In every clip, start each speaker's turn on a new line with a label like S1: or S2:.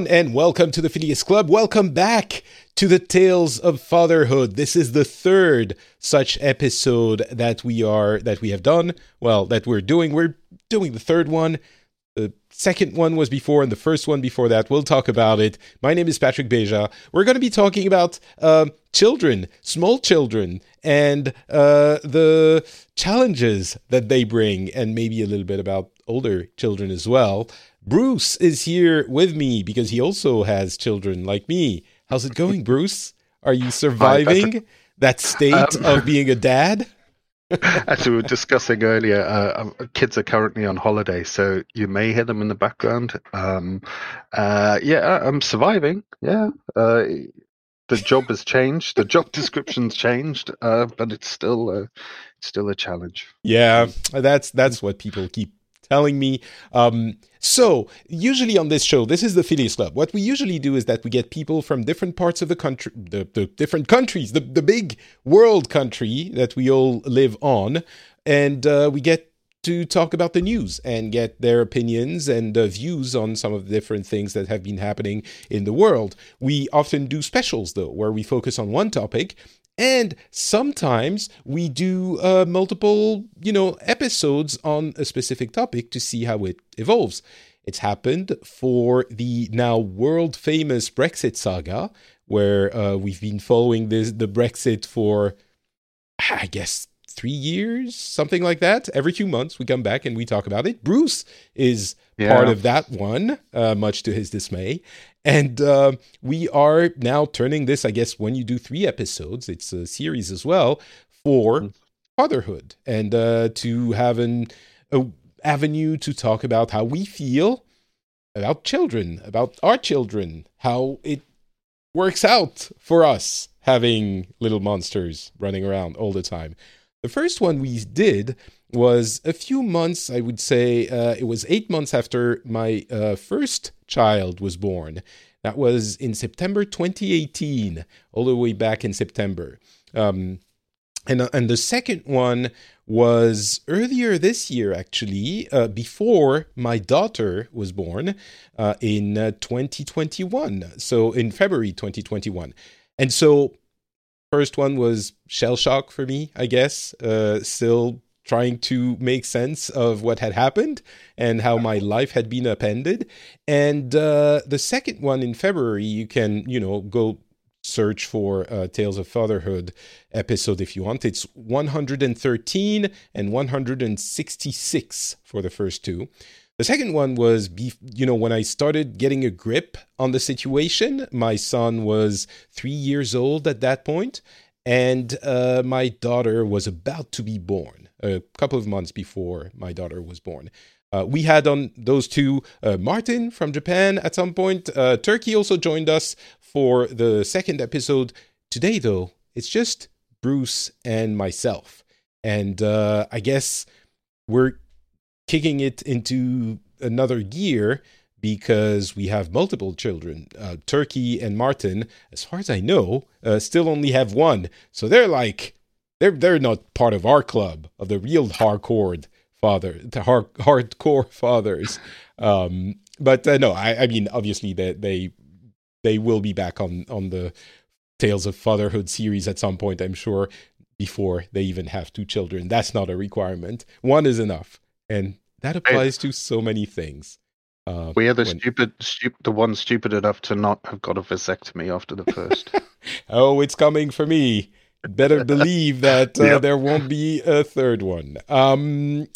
S1: everyone, and welcome to the Phileas Club. Welcome back to the Tales of Fatherhood. This is the third such episode that we are that we have done. Well, that we're doing. We're doing the third one. The second one was before, and the first one before that. We'll talk about it. My name is Patrick Beja. We're going to be talking about uh, children, small children, and uh, the challenges that they bring, and maybe a little bit about older children as well. Bruce is here with me because he also has children like me. How's it going, Bruce? Are you surviving that state um, of being a dad?
S2: As we were discussing earlier, uh, um, kids are currently on holiday, so you may hear them in the background. Um, uh, yeah, I'm surviving. Yeah, uh, the job has changed, the job description's changed, uh, but it's still uh, still a challenge.
S1: Yeah, that's that's what people keep telling me. Um, so, usually on this show, this is the Phileas Club. What we usually do is that we get people from different parts of the country, the, the different countries, the, the big world country that we all live on, and uh, we get to talk about the news and get their opinions and uh, views on some of the different things that have been happening in the world. We often do specials, though, where we focus on one topic and sometimes we do uh, multiple, you know, episodes on a specific topic to see how it evolves. It's happened for the now world famous Brexit saga, where uh, we've been following this the Brexit for, I guess, three years, something like that. Every few months, we come back and we talk about it. Bruce is yeah. part of that one, uh, much to his dismay. And uh, we are now turning this, I guess, when you do three episodes, it's a series as well, for mm. fatherhood and uh, to have an a avenue to talk about how we feel about children, about our children, how it works out for us having little monsters running around all the time. The first one we did was a few months, I would say, uh, it was eight months after my uh, first child was born. That was in September 2018, all the way back in September. Um, and, and the second one was earlier this year, actually, uh, before my daughter was born uh, in uh, 2021. So in February 2021. And so, first one was shell shock for me, I guess. Uh, still trying to make sense of what had happened and how my life had been upended. And uh, the second one in February, you can, you know, go search for uh, Tales of Fatherhood episode if you want. It's 113 and 166 for the first two. The second one was, you know, when I started getting a grip on the situation, my son was three years old at that point, and uh, my daughter was about to be born a couple of months before my daughter was born. Uh, we had on those two uh, Martin from Japan at some point. Uh, Turkey also joined us for the second episode. Today, though, it's just Bruce and myself. And uh, I guess we're kicking it into another gear because we have multiple children. Uh, Turkey and Martin, as far as I know, uh, still only have one. So they're like they're they're not part of our club of the real hardcore father, the hard, hardcore fathers. Um, but uh, no, I, I mean obviously they they they will be back on on the Tales of Fatherhood series at some point. I'm sure before they even have two children. That's not a requirement. One is enough, and that applies to so many things.
S2: Uh, we are the when... stupid, stupid, the one stupid enough to not have got a vasectomy after the first.
S1: oh, it's coming for me better believe that uh, yep. there won't be a third one. Um,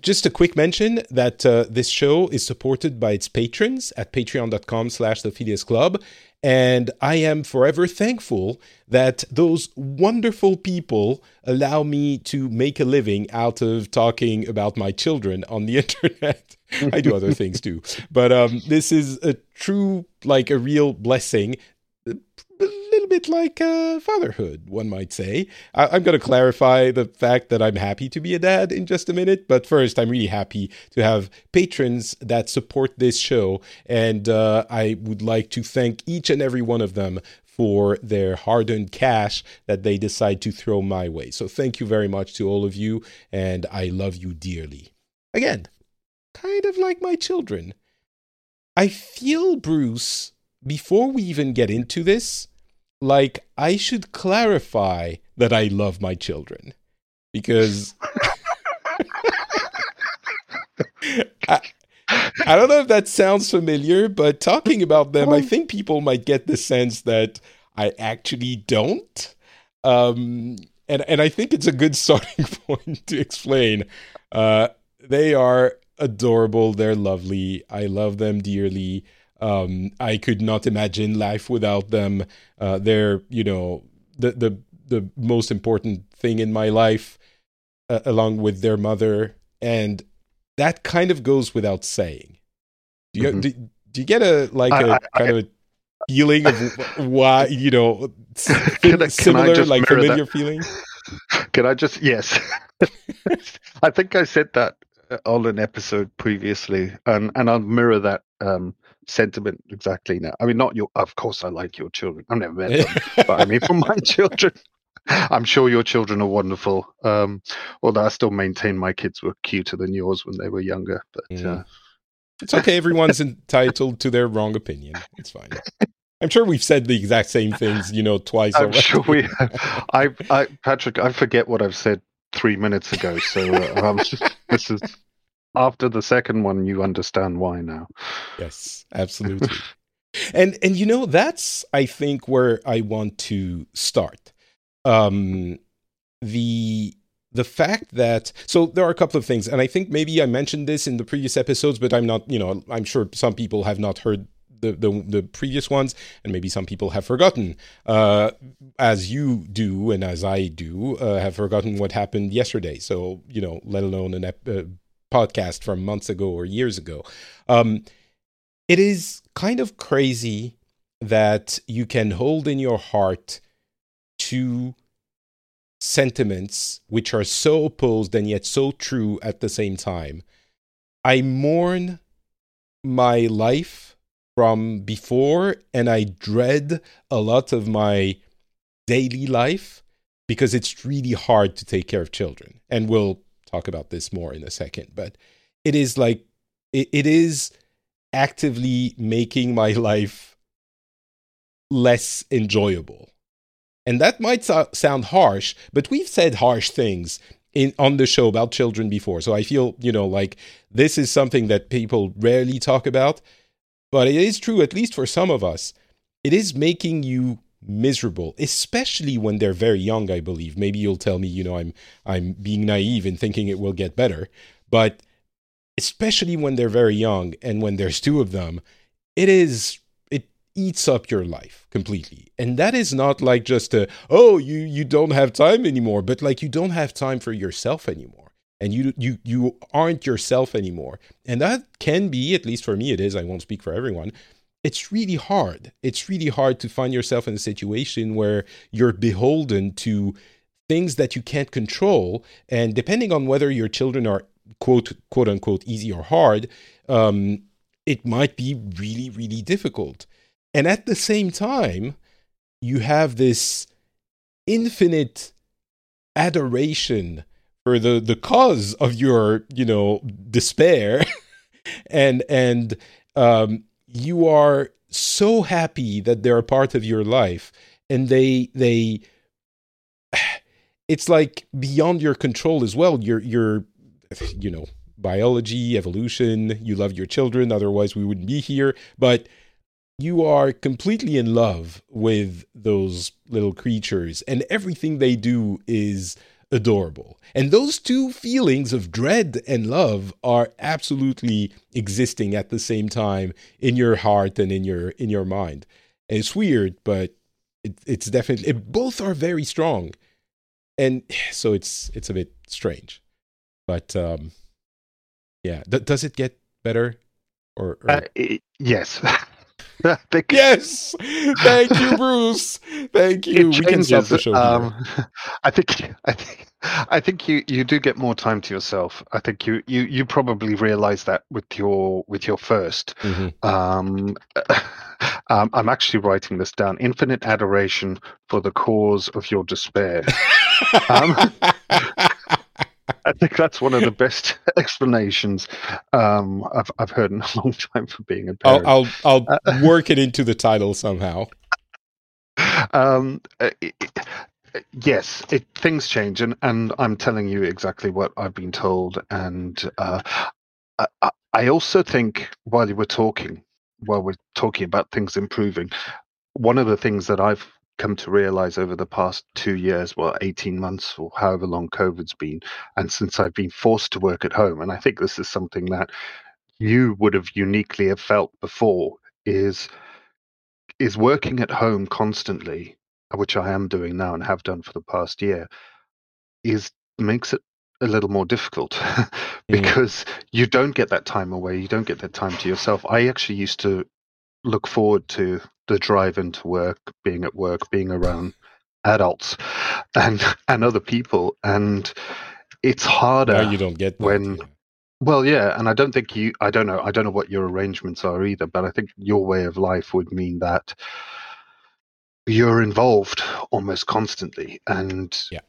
S1: just a quick mention that uh, this show is supported by its patrons at patreon.com slash the Club. And I am forever thankful that those wonderful people allow me to make a living out of talking about my children on the internet. I do other things too. But um, this is a true, like a real blessing bit like uh, fatherhood, one might say. I- am going to clarify the fact that I'm happy to be a dad in just a minute, but first, I'm really happy to have patrons that support this show, and uh, I would like to thank each and every one of them for their hard earned cash that they decide to throw my way. So, thank you very much to all of you, and I love you dearly. Again, kind of like my children. I feel, Bruce, before we even get into this, like I should clarify that I love my children because I, I don't know if that sounds familiar, but talking about them, I think people might get the sense that I actually don't. Um, and and I think it's a good starting point to explain. Uh, they are adorable. They're lovely. I love them dearly. Um, I could not imagine life without them. Uh, they're you know the the the most important thing in my life, uh, along with their mother, and that kind of goes without saying. Do you mm-hmm. do, do, you get a like a I, kind I, of a feeling of why you know can, similar can like familiar that? feeling?
S2: Can I just yes? I think I said that uh, on an episode previously, and and I'll mirror that um, sentiment exactly now. I mean, not your. Of course, I like your children. I've never met them, but I mean, for my children, I'm sure your children are wonderful. Um, although I still maintain my kids were cuter than yours when they were younger. But mm. uh,
S1: it's okay. Everyone's entitled to their wrong opinion. It's fine. I'm sure we've said the exact same things, you know, twice.
S2: I'm already. sure we. I, I, Patrick, I forget what I've said three minutes ago. So uh, um, this is after the second one. You understand why now.
S1: Yes, absolutely. and and you know that's I think where I want to start um, the the fact that so there are a couple of things, and I think maybe I mentioned this in the previous episodes, but I'm not, you know, I'm sure some people have not heard the, the, the previous ones, and maybe some people have forgotten, uh, as you do and as I do, uh, have forgotten what happened yesterday. So you know, let alone an ep- uh, podcast from months ago or years ago. Um, it is kind of crazy that you can hold in your heart two sentiments which are so opposed and yet so true at the same time. I mourn my life from before and I dread a lot of my daily life because it's really hard to take care of children. And we'll talk about this more in a second, but it is like it, it is actively making my life less enjoyable and that might so- sound harsh, but we've said harsh things in on the show about children before. So I feel, you know, like this is something that people rarely talk about, but it is true at least for some of us. It is making you miserable, especially when they're very young, I believe. Maybe you'll tell me, you know, I'm I'm being naive and thinking it will get better, but especially when they're very young and when there's two of them, it is it eats up your life completely. And that is not like just a oh you you don't have time anymore but like you don't have time for yourself anymore. And you you you aren't yourself anymore. And that can be at least for me it is i won't speak for everyone it's really hard. It's really hard to find yourself in a situation where you're beholden to things that you can't control. And depending on whether your children are quote quote unquote easy or hard um, it might be really really difficult. And at the same time, you have this infinite adoration for the the cause of your you know despair. And and um you are so happy that they're a part of your life and they they it's like beyond your control as well. You're you're you know biology evolution you love your children otherwise we wouldn't be here. But you are completely in love with those little creatures, and everything they do is adorable. And those two feelings of dread and love are absolutely existing at the same time in your heart and in your in your mind. And it's weird, but it, it's definitely it, both are very strong, and so it's it's a bit strange. But um, yeah, D- does it get better? Or, or...
S2: Uh, it, yes.
S1: yes, thank you, Bruce. Thank you.
S2: It changes. Um, I think, I think, I think you, you do get more time to yourself. I think you, you, you probably realize that with your with your 1st mm-hmm. um, um, I'm actually writing this down. Infinite adoration for the cause of your despair. um, I think that's one of the best explanations um, I've I've heard in a long time for being a parent.
S1: I'll I'll, I'll work it into the title somehow.
S2: Um, it, yes, it, things change, and, and I'm telling you exactly what I've been told. And uh, I, I also think while you were talking, while we're talking about things improving, one of the things that I've come to realize over the past two years, well, 18 months or however long COVID's been, and since I've been forced to work at home, and I think this is something that you would have uniquely have felt before, is is working at home constantly which I am doing now and have done for the past year, is makes it a little more difficult because mm. you don't get that time away. You don't get that time to yourself. I actually used to look forward to the drive into work, being at work, being around adults and and other people, and it's harder.
S1: you don't get
S2: when. Well, yeah, and I don't think you. I don't know. I don't know what your arrangements are either, but I think your way of life would mean that you're involved almost constantly, and
S1: yeah,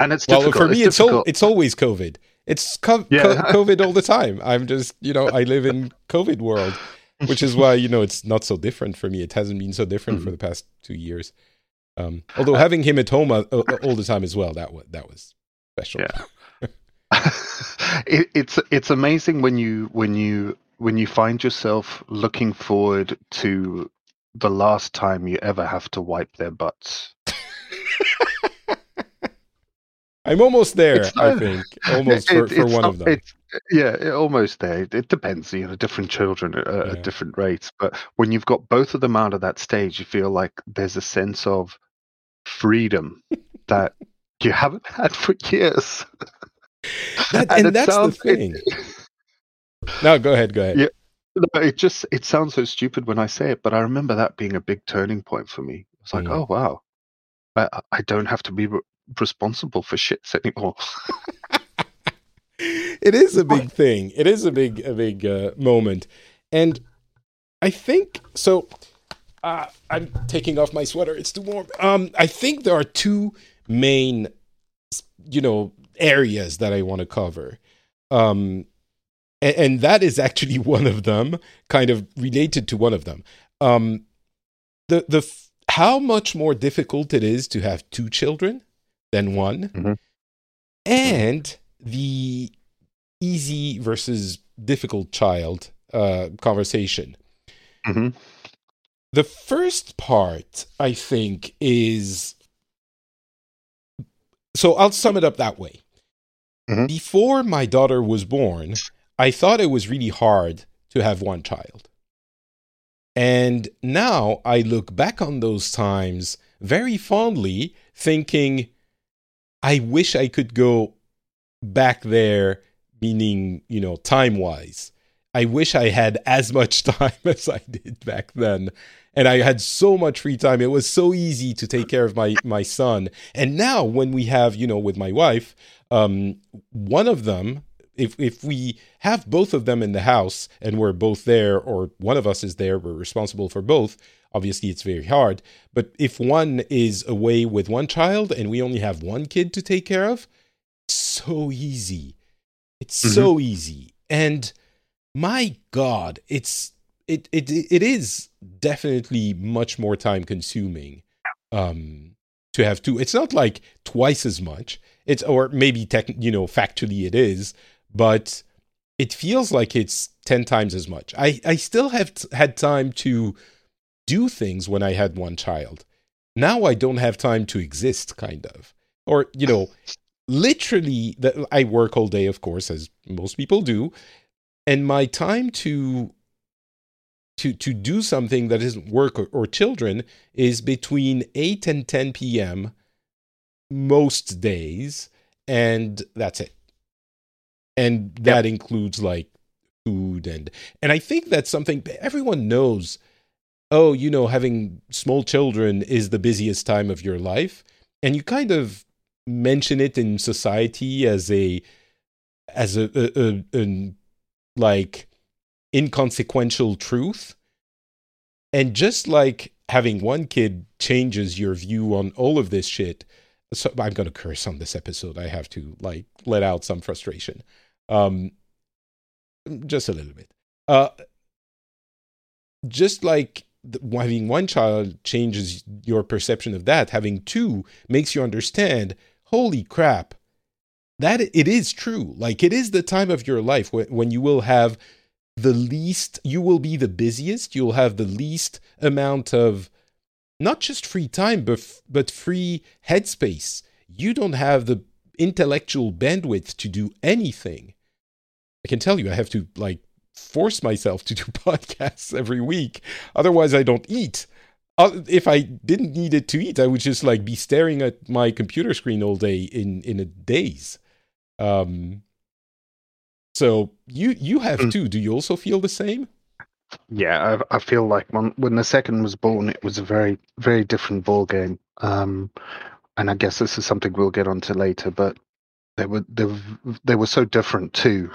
S2: and it's
S1: well
S2: difficult.
S1: for me.
S2: It's,
S1: it's, al- it's always COVID. It's co-
S2: yeah.
S1: co- COVID all the time. I'm just you know I live in COVID world, which is why you know it's not so different for me. It hasn't been so different mm-hmm. for the past two years. Um, although having him at home uh, uh, all the time as well, that was that was special.
S2: Yeah. it, it's it's amazing when you when you when you find yourself looking forward to the last time you ever have to wipe their butts.
S1: I'm almost there, it's, I think. Almost it, for, for one not, of them.
S2: yeah, almost there. It depends. You know, different children at, yeah. at different rates. But when you've got both of them out of that stage, you feel like there's a sense of freedom that you haven't had for years.
S1: That, and, and that's sounds, the thing. It, no, go ahead. Go ahead.
S2: Yeah, no, it just it sounds so stupid when I say it, but I remember that being a big turning point for me. It's like, mm. oh wow, I, I don't have to be re- responsible for shits anymore.
S1: it is a big thing. It is a big a big uh, moment, and I think so. Uh, I'm taking off my sweater. It's too warm. Um, I think there are two main, you know, areas that I want to cover. Um, and, and, that is actually one of them, kind of related to one of them. Um, the the how much more difficult it is to have two children than one, mm-hmm. and the easy versus difficult child uh, conversation.
S2: Mm-hmm.
S1: The first part, I think, is so I'll sum it up that way. Mm-hmm. Before my daughter was born, I thought it was really hard to have one child. And now I look back on those times very fondly, thinking, I wish I could go back there, meaning, you know, time wise. I wish I had as much time as I did back then. And I had so much free time. It was so easy to take care of my, my son. And now, when we have, you know, with my wife, um, one of them if if we have both of them in the house and we're both there or one of us is there we're responsible for both obviously it's very hard but if one is away with one child and we only have one kid to take care of so easy it's mm-hmm. so easy and my god it's it it it is definitely much more time consuming um to have two it's not like twice as much it's or maybe tech you know factually it is but it feels like it's 10 times as much. I, I still have t- had time to do things when I had one child. Now I don't have time to exist, kind of. Or, you know, literally, the, I work all day, of course, as most people do. And my time to to to do something that isn't work or, or, children is between 8 and 10 p.m. most days and that's it and that yep. includes like food and and I think that's something everyone knows. Oh, you know, having small children is the busiest time of your life, and you kind of mention it in society as a as a, a, a, a like inconsequential truth. And just like having one kid changes your view on all of this shit, so I'm going to curse on this episode. I have to like let out some frustration. Um, just a little bit. Uh, just like having one child changes your perception of that, having two makes you understand. Holy crap! That it is true. Like it is the time of your life when, when you will have the least. You will be the busiest. You'll have the least amount of not just free time, but but free headspace. You don't have the intellectual bandwidth to do anything. I can tell you, I have to like force myself to do podcasts every week. Otherwise, I don't eat. Uh, if I didn't need it to eat, I would just like be staring at my computer screen all day in in a daze. Um, so you you have mm. too. Do you also feel the same?
S2: Yeah, I, I feel like when when the second was born, it was a very very different ball game. Um, and I guess this is something we'll get onto later, but they were they they were so different too.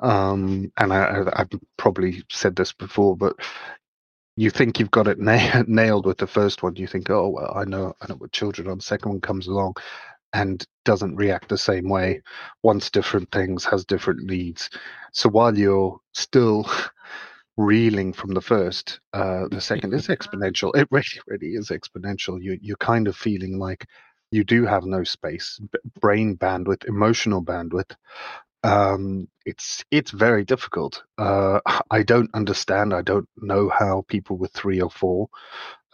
S2: Um, and I, I've probably said this before, but you think you've got it na- nailed with the first one. You think, oh well, I know, I know what children on. The second one comes along and doesn't react the same way. Wants different things, has different needs. So while you're still reeling from the first, uh, the second is exponential. It really, really is exponential. You you're kind of feeling like you do have no space, brain bandwidth, emotional bandwidth, um, it's it's very difficult. Uh, I don't understand. I don't know how people with three or four.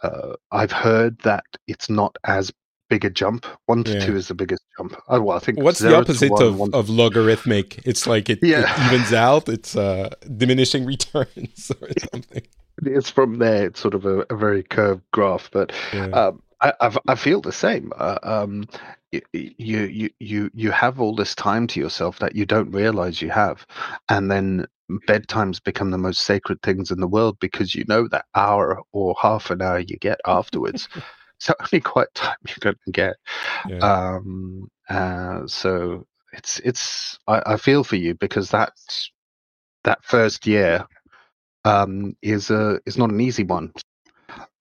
S2: Uh, I've heard that it's not as big a jump. One to yeah. two is the biggest jump. Oh, well, I think
S1: what's the opposite one, of, one... of logarithmic? It's like it, yeah. it evens out. It's uh, diminishing returns or something.
S2: It's from there. It's sort of a, a very curved graph, but yeah. um, I, I've, I feel the same. Uh, um, you you you you have all this time to yourself that you don't realize you have and then bedtimes become the most sacred things in the world because you know that hour or half an hour you get afterwards it's the only quiet time you're going to get yeah. um uh, so it's it's I, I feel for you because that that first year um is a is not an easy one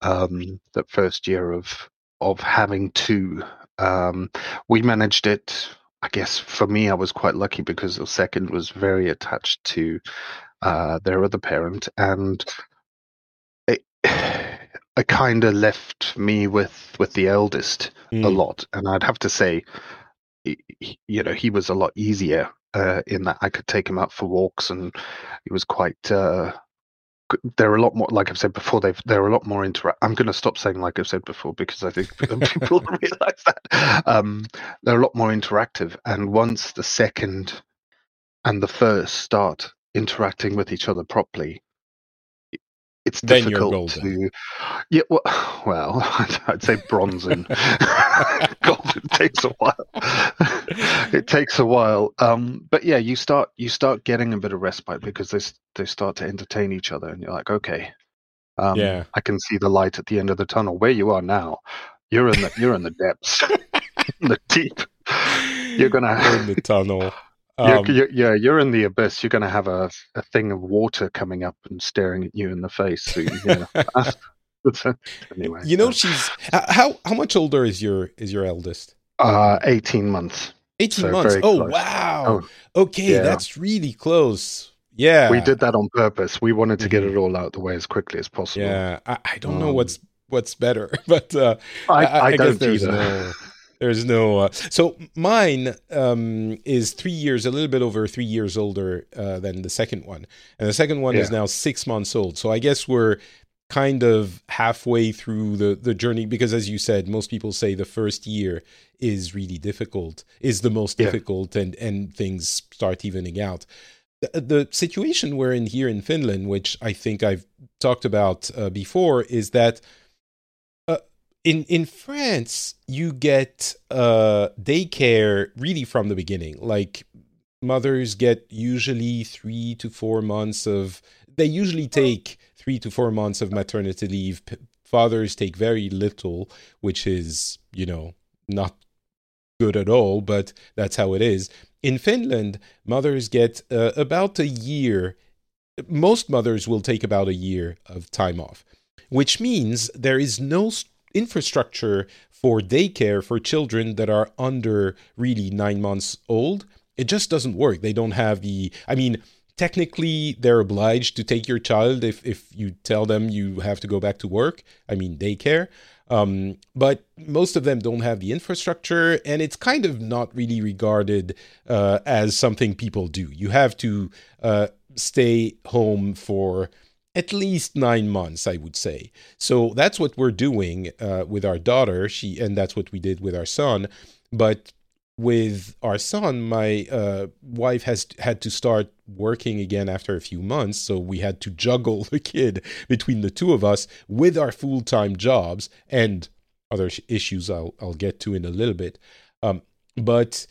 S2: um that first year of of having two. um, we managed it. I guess for me, I was quite lucky because the second was very attached to uh, their other parent, and it, it kind of left me with with the eldest mm. a lot. And I'd have to say, you know, he was a lot easier uh, in that I could take him out for walks, and he was quite uh, they're a lot more like i've said before they've they're a lot more interact i'm going to stop saying like i've said before because i think people realize that. Um, they're a lot more interactive and once the second and the first start interacting with each other properly it's then difficult to yeah well, well i'd say bronzing. Golden takes a while. It takes a while. Um, but yeah you start you start getting a bit of respite because they they start to entertain each other and you're like okay um, yeah. I can see the light at the end of the tunnel. Where you are now you're in the you're in the depths the deep. You're gonna
S1: in the tunnel
S2: um, you're, you're, yeah, you're in the abyss. You're going to have a, a thing of water coming up and staring at you in the face soon.
S1: anyway, you know she's how how much older is your is your eldest?
S2: Uh, eighteen months.
S1: Eighteen so months. Oh close. wow. Oh, okay, yeah. that's really close. Yeah,
S2: we did that on purpose. We wanted to get mm-hmm. it all out the way as quickly as possible.
S1: Yeah, I, I don't um, know what's what's better, but uh,
S2: I, I, I guess there's either. no
S1: there's no. Uh, so mine um, is three years, a little bit over three years older uh, than the second one, and the second one yeah. is now six months old. So I guess we're kind of halfway through the the journey because, as you said, most people say the first year is really difficult, is the most yeah. difficult, and and things start evening out. The, situation we're in here in Finland, which I think I've talked about uh, before, is that in in France, you get uh, daycare really from the beginning. Like mothers get usually three to four months of. They usually take three to four months of maternity leave. Fathers take very little, which is you know not good at all, but that's how it is. In Finland, mothers get uh, about a year. Most mothers will take about a year of time off, which means there is no infrastructure for daycare for children that are under really nine months old. It just doesn't work. They don't have the. I mean, technically, they're obliged to take your child if if you tell them you have to go back to work. I mean, daycare. Um, but most of them don't have the infrastructure, and it's kind of not really regarded uh, as something people do. You have to uh, stay home for at least nine months, I would say. So that's what we're doing uh, with our daughter. She and that's what we did with our son. But with our son, my uh, wife has had to start working again after a few months, so we had to juggle the kid between the two of us with our full time jobs and other issues I'll I'll get to in a little bit. Um, but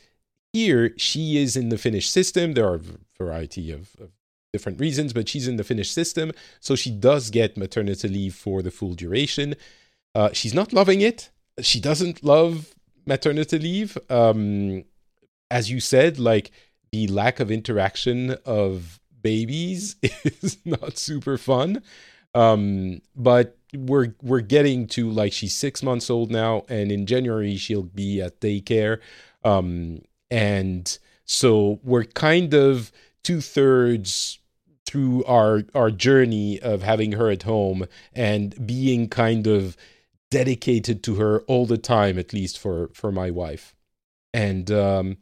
S1: here she is in the Finnish system. There are a variety of, of different reasons, but she's in the Finnish system, so she does get maternity leave for the full duration. Uh, she's not loving it. She doesn't love maternity leave. Um, as you said, like the lack of interaction of babies is not super fun. Um, but we're we're getting to like she's six months old now, and in January she'll be at daycare. Um, and so we're kind of two thirds through our our journey of having her at home and being kind of dedicated to her all the time at least for for my wife. And um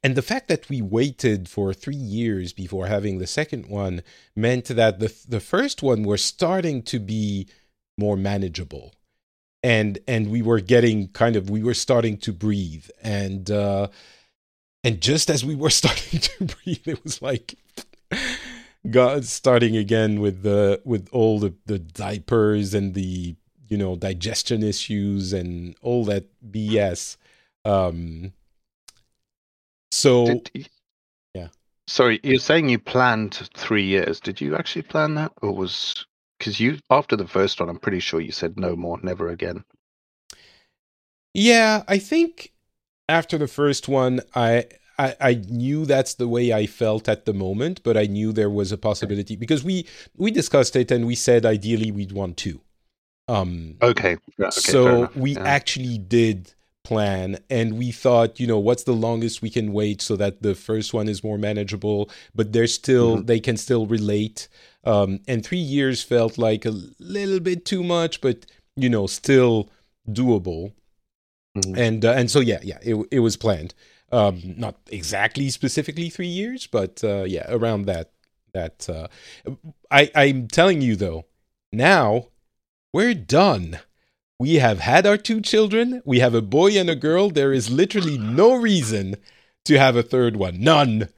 S1: and the fact that we waited for 3 years before having the second one meant that the the first one was starting to be more manageable. And and we were getting kind of we were starting to breathe. And uh and just as we were starting to breathe it was like God starting again with the with all the the diapers and the you know digestion issues and all that BS. Um, so yeah.
S2: Sorry, you're saying you planned three years. Did you actually plan that, or was because you after the first one? I'm pretty sure you said no more, never again.
S1: Yeah, I think after the first one, I I, I knew that's the way I felt at the moment, but I knew there was a possibility because we we discussed it and we said ideally we'd want two. Um,
S2: okay.
S1: Yeah, okay so we yeah. actually did plan and we thought you know what's the longest we can wait so that the first one is more manageable but they're still mm-hmm. they can still relate um, and three years felt like a little bit too much but you know still doable mm-hmm. and uh, and so yeah yeah it, it was planned um, not exactly specifically three years, but uh, yeah, around that. That uh, I, I'm telling you though, now we're done. We have had our two children. We have a boy and a girl. There is literally no reason to have a third one. None.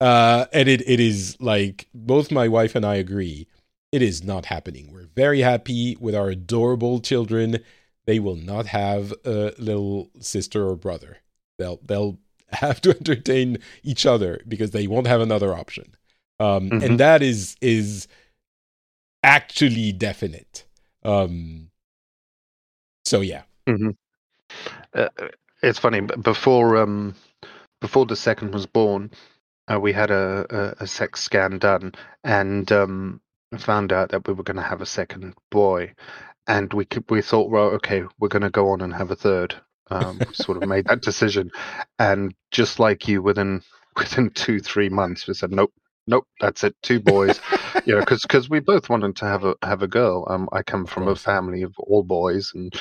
S1: Uh, and it, it is like both my wife and I agree. It is not happening. We're very happy with our adorable children. They will not have a little sister or brother. They'll they'll have to entertain each other because they won't have another option. Um, mm-hmm. And that is is actually definite. Um, so yeah.
S2: Mm-hmm. Uh, it's funny before um, before the second was born, uh, we had a, a, a, sex scan done and um, found out that we were going to have a second boy, and we we thought, well, okay, we're going to go on and have a third um, sort of made that decision. And just like you, within within two three months, we said nope, nope, that's it, two boys. you know, because because we both wanted to have a have a girl. Um, I come from a family of all boys, and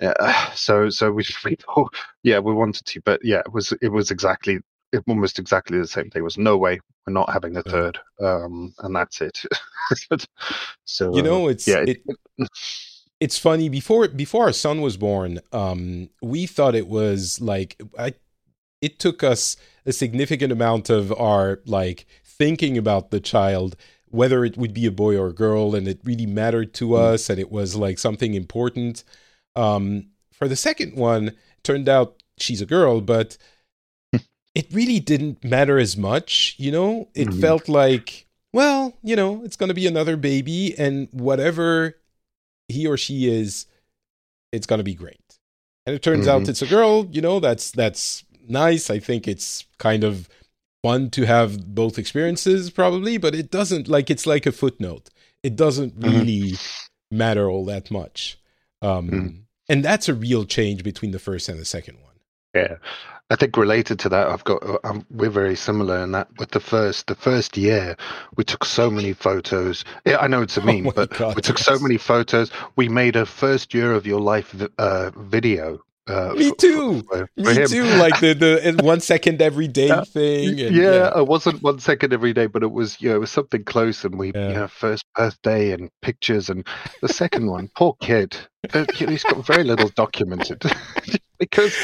S2: uh, so so we, we yeah, we wanted to, but yeah, it was it was exactly it almost exactly the same thing. It was no way we're not having a third, um, and that's it.
S1: so you know, uh, it's yeah. It, it, it's funny before before our son was born um we thought it was like i it took us a significant amount of our like thinking about the child whether it would be a boy or a girl and it really mattered to mm. us and it was like something important um for the second one turned out she's a girl but it really didn't matter as much you know it mm-hmm. felt like well you know it's going to be another baby and whatever he or she is, it's going to be great. And it turns mm-hmm. out it's a girl, you know, that's that's nice. I think it's kind of fun to have both experiences probably, but it doesn't like it's like a footnote. It doesn't mm-hmm. really mm-hmm. matter all that much. Um,
S2: Mm.
S1: And that's a real change between the first and the second one.
S2: Yeah, I think related to that, I've got um, we're very similar in that with the first the first year we took so many photos. Yeah, I know it's a
S1: Oh
S2: meme,
S1: my
S2: but
S1: God,
S2: we took so many photos. We made a first year of your life uh, video. Uh,
S1: Me too.
S2: for- for
S1: Me
S2: him.
S1: too. Like the the one second every day
S2: Yeah.
S1: thing. and-
S2: yeah, it wasn't one second every day, but it was you know it was something close, and we
S1: Yeah.
S2: you know first birthday and pictures, and the second one, poor kid, uh, he's got very little documented because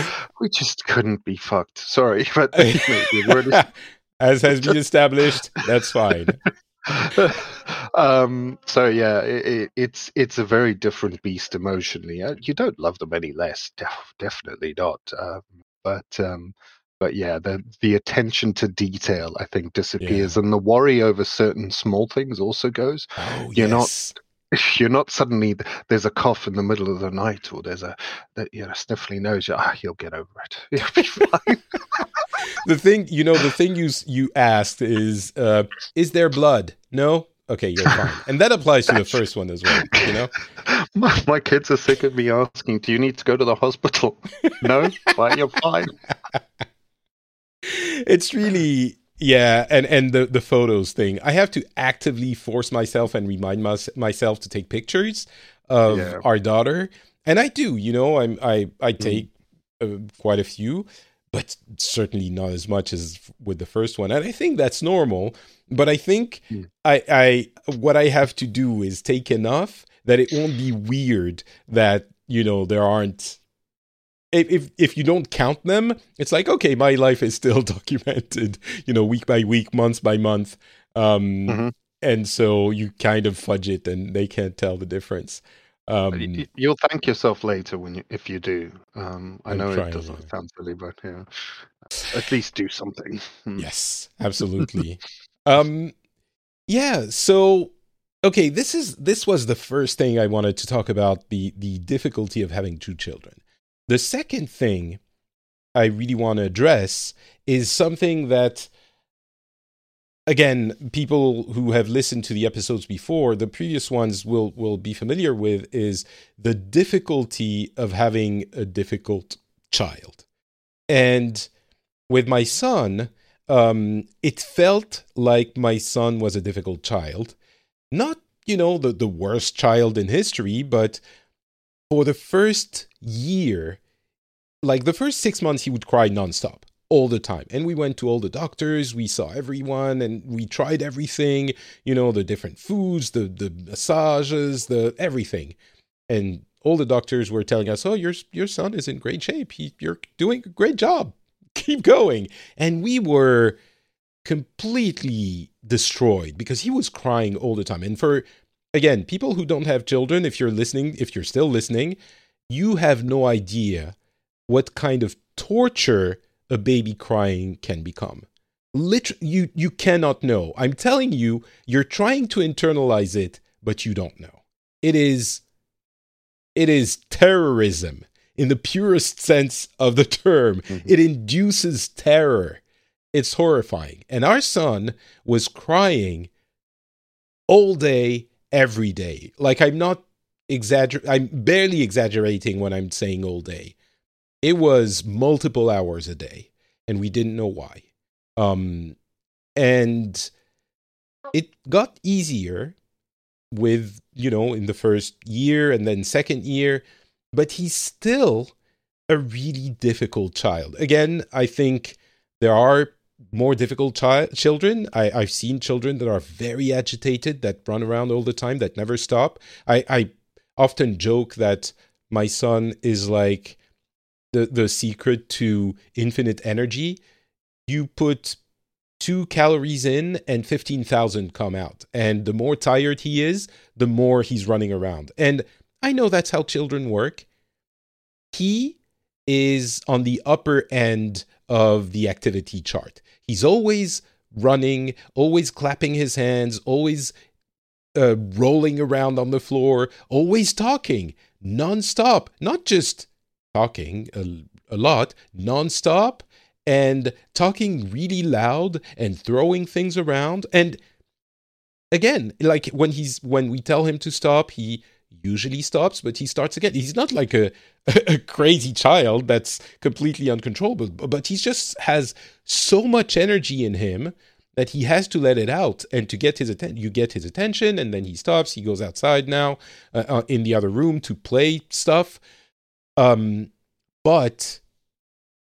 S2: we just couldn't be fucked. Sorry, but you know, we were just-
S1: As has been established, that's fine.
S2: um so yeah it, it, it's it's a very different beast emotionally Uh, you don't love them any less def- definitely not um, but um but yeah the the attention to detail i think disappears and the worry over certain small things also goes
S1: Oh,
S2: You're not-
S1: yes.
S2: you're not suddenly there's a cough in the middle of the night or there's a that you know sniffly nose ah, you'll get over it. You'll be fine.
S1: The thing you know the thing you you asked is uh is there blood? No? Okay you're fine. And that applies to the first one as well you know?
S2: My, my kids are sick of me asking do you need to go to the hospital? No why you're fine.
S1: It's really yeah and and the the photos thing i have to actively force myself and remind mys- myself to take pictures of
S2: Yeah.
S1: our daughter and i do you know i'm i i
S2: Mm.
S1: take uh, quite a few but certainly not as much as with the first one and i think that's normal but i think
S2: Mm.
S1: i i what i have to do is take enough that it won't be weird that you know there aren't if, if if you don't count them, it's like okay, my life is still documented, you know, week by week, month by month, um,
S2: Mhm.
S1: and so you kind of fudge it, and they can't tell the difference. Um,
S2: You'll thank yourself later when you if you do. Um, I
S1: I'm
S2: know
S1: trying,
S2: it doesn't
S1: yeah.
S2: sound silly, but yeah, at least do something. Hmm.
S1: yes, absolutely. um, yeah. So okay, this is this was the first thing I wanted to talk about the the difficulty of having two children. The second thing I really want to address is something that again people who have listened to the episodes before the previous ones will will be familiar with is the difficulty of having a difficult child. And with my son um it felt like my son was a difficult child. Not you know the the worst child in history but for the first year like the first 6 months he would cry nonstop all the time. And we went to all the doctors, we saw everyone, and we tried everything, you know, the different foods, the, the massages, the everything. And all the doctors were telling us, oh, your, your son is in great shape. He, you're doing a great job. Keep going. And we were completely destroyed because he was crying all the time. And for, again, people who don't have children, if you're listening, if you're still listening, you have no idea what kind of torture a baby crying can become. Literally, you you cannot know. I'm telling you, you're trying to internalize it, but you don't know. It is it is terrorism in the purest sense of the term.
S2: Mhm.
S1: It induces terror. It's horrifying. And our son was crying all day, every day. Like I'm not exagger I'm barely exaggerating when I'm saying all day. It was multiple hours a day and we didn't know why. Um and it got easier with you know in the first year and then second year but he's still a really difficult child. Again i think there are more difficult chi- children. I, i've seen children that are very agitated that run around all the time that never stop. I, I often joke that my son is like the the secret to infinite energy. You put two calories in and 15,000 come out and the more tired he is the more he's running around. And i know that's how children work. He is on the upper end of the activity chart he's always running always clapping his hands always uh, rolling around on the floor always talking nonstop. Not just talking a, a lot nonstop and talking really loud and throwing things around. And again like when he's when we tell him to stop he usually stops, but he starts again. He's not like a, a crazy child that's completely uncontrollable, but he just has so much energy in him that he has to let it out and to get his attention you get his attention and then he stops he goes outside now uh, uh, in the other room to play stuff um but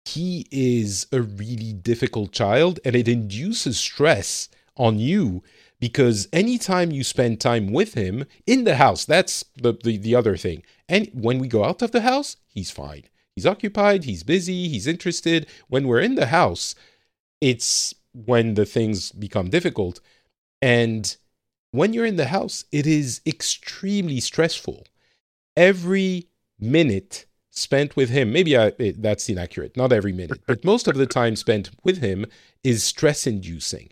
S1: he is a really difficult child and it induces stress on you because anytime you spend time with him in the house that's the, the, the other thing. And when we go out of the house he's fine. He's occupied he's busy he's interested. When we're in the house it's when the things become difficult. And when you're in the house it is extremely stressful. Every minute spent with him maybe I, that's inaccurate not every minute but most of the time spent with him is stress inducing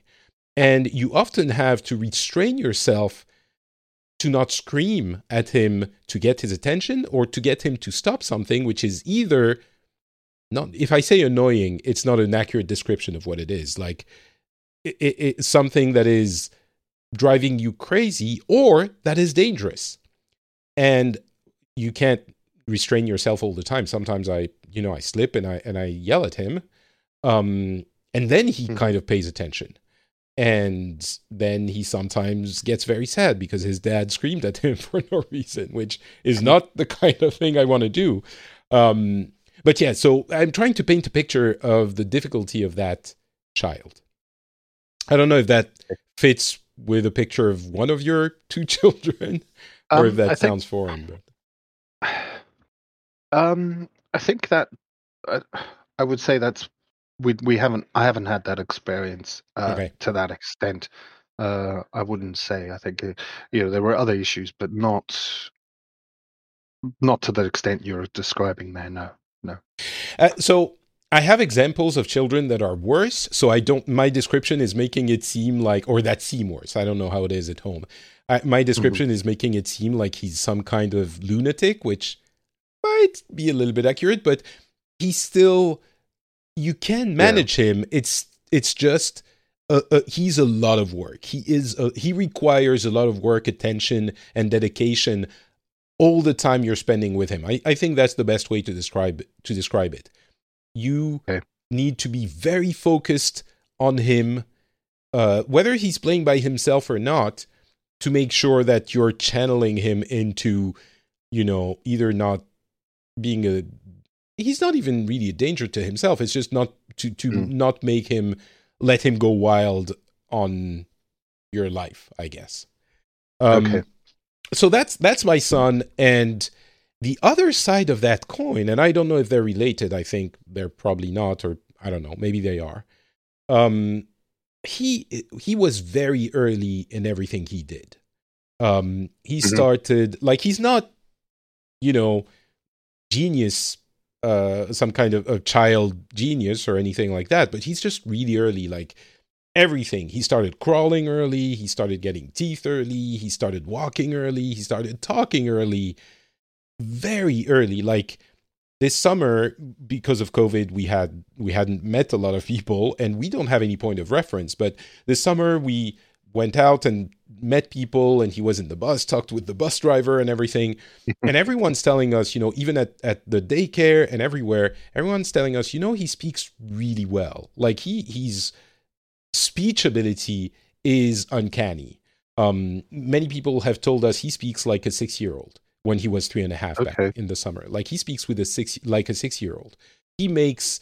S1: and you often have to restrain yourself to not scream at him to get his attention or to get him to stop something which is either not if i say annoying it's not an accurate description of what it is like it, it, it, something that is driving you crazy or that is dangerous and you can't restrain yourself all the time. Sometimes I, you know, I slip and I and I yell at him, um, and then he mm-hmm. kind of pays attention, and then he sometimes gets very sad because his dad screamed at him for no reason, which is not the kind of thing I want to do. Um, but yeah, so I'm trying to paint a picture of the difficulty of that child. I don't know if that fits with a picture of one of your two children, or um, if that I sounds think, foreign. But
S2: um, I think that uh, I would say that's we we haven't I haven't had that experience uh, okay. to that extent. Uh, I wouldn't say. I think uh, you know there were other issues, but not not to the extent you're describing there. No, no.
S1: Uh, so I have examples of children that are worse. So I don't. My description is making it seem like, or that seem worse. I don't know how it is at home. I, my mm-hmm. description mm-hmm. is making it seem like he's some kind of lunatic, which might be a little bit accurate, but he's still you can manage yeah. him. It's it's just uh, uh, he's a lot of work. He is he requires a lot of work, attention, and dedication all the time you're spending with him. I, I think that's the best way to describe to describe it. You okay. need to be very focused on him, uh, whether he's playing by himself or not, to make sure that you're channeling him into, you know, either not being a he's not even really a danger to himself. It's just not to to mm. not make him let him go wild on your life, I guess. Um, okay. So that's that's my son, and the other side of that coin, and I don't know if they're related. I think they're probably not, or I don't know. Maybe they are. Um, he he was very early in everything he did. Um, he mm-hmm. started like he's not, you know, genius uh, some kind of, of child genius or anything like that, but he's just really early, like everything. He started crawling early, he started getting teeth early, he started walking early, he started talking early, very early. Like this summer, because of COVID, we had we hadn't met a lot of people, and we don't have any point of reference. But this summer, we went out and met people and he was in the bus talked with the bus driver and everything. And everyone's telling us you know even at, at the daycare and everywhere everyone's telling us you know he speaks really well. Like he he's speech ability is uncanny. Um many people have told us he speaks like a six year old when he was three and a half okay. back in the summer. Like he speaks with a six like a six year old he makes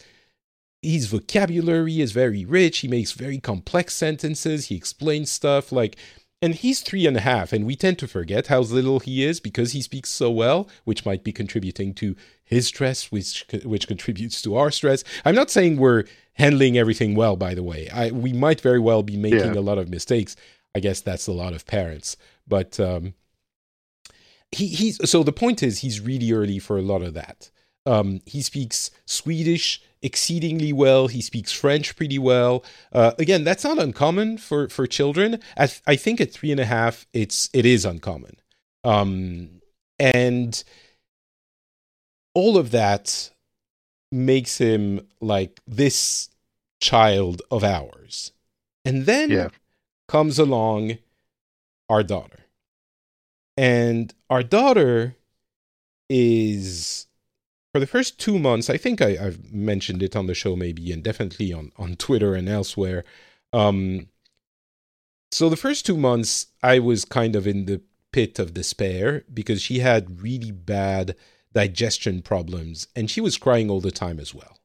S1: his vocabulary is very rich. He makes very complex sentences. He explains stuff like, and he's three and a half, and we tend to forget how little he is because he speaks so well, which might be contributing to his stress, which which contributes to our stress. I'm not saying we're handling everything well, by the way. I we might very well be making yeah. a lot of mistakes. I guess that's a lot of parents, but um, he he's so the point is he's really early for a lot of that. Um, he speaks Swedish exceedingly well. He speaks French pretty well. Uh, again, that's not uncommon for for children. I, th- I think at three and a half, it's it is uncommon, um, and all of that makes him like this child of ours. And then yeah. comes along our daughter. And our daughter is for the first two months, I think I, have mentioned it on the show, maybe, and definitely on, on Twitter and elsewhere. Um, so the first two months, I was kind of in the pit of despair because she had really bad digestion problems and she was crying all the time as well,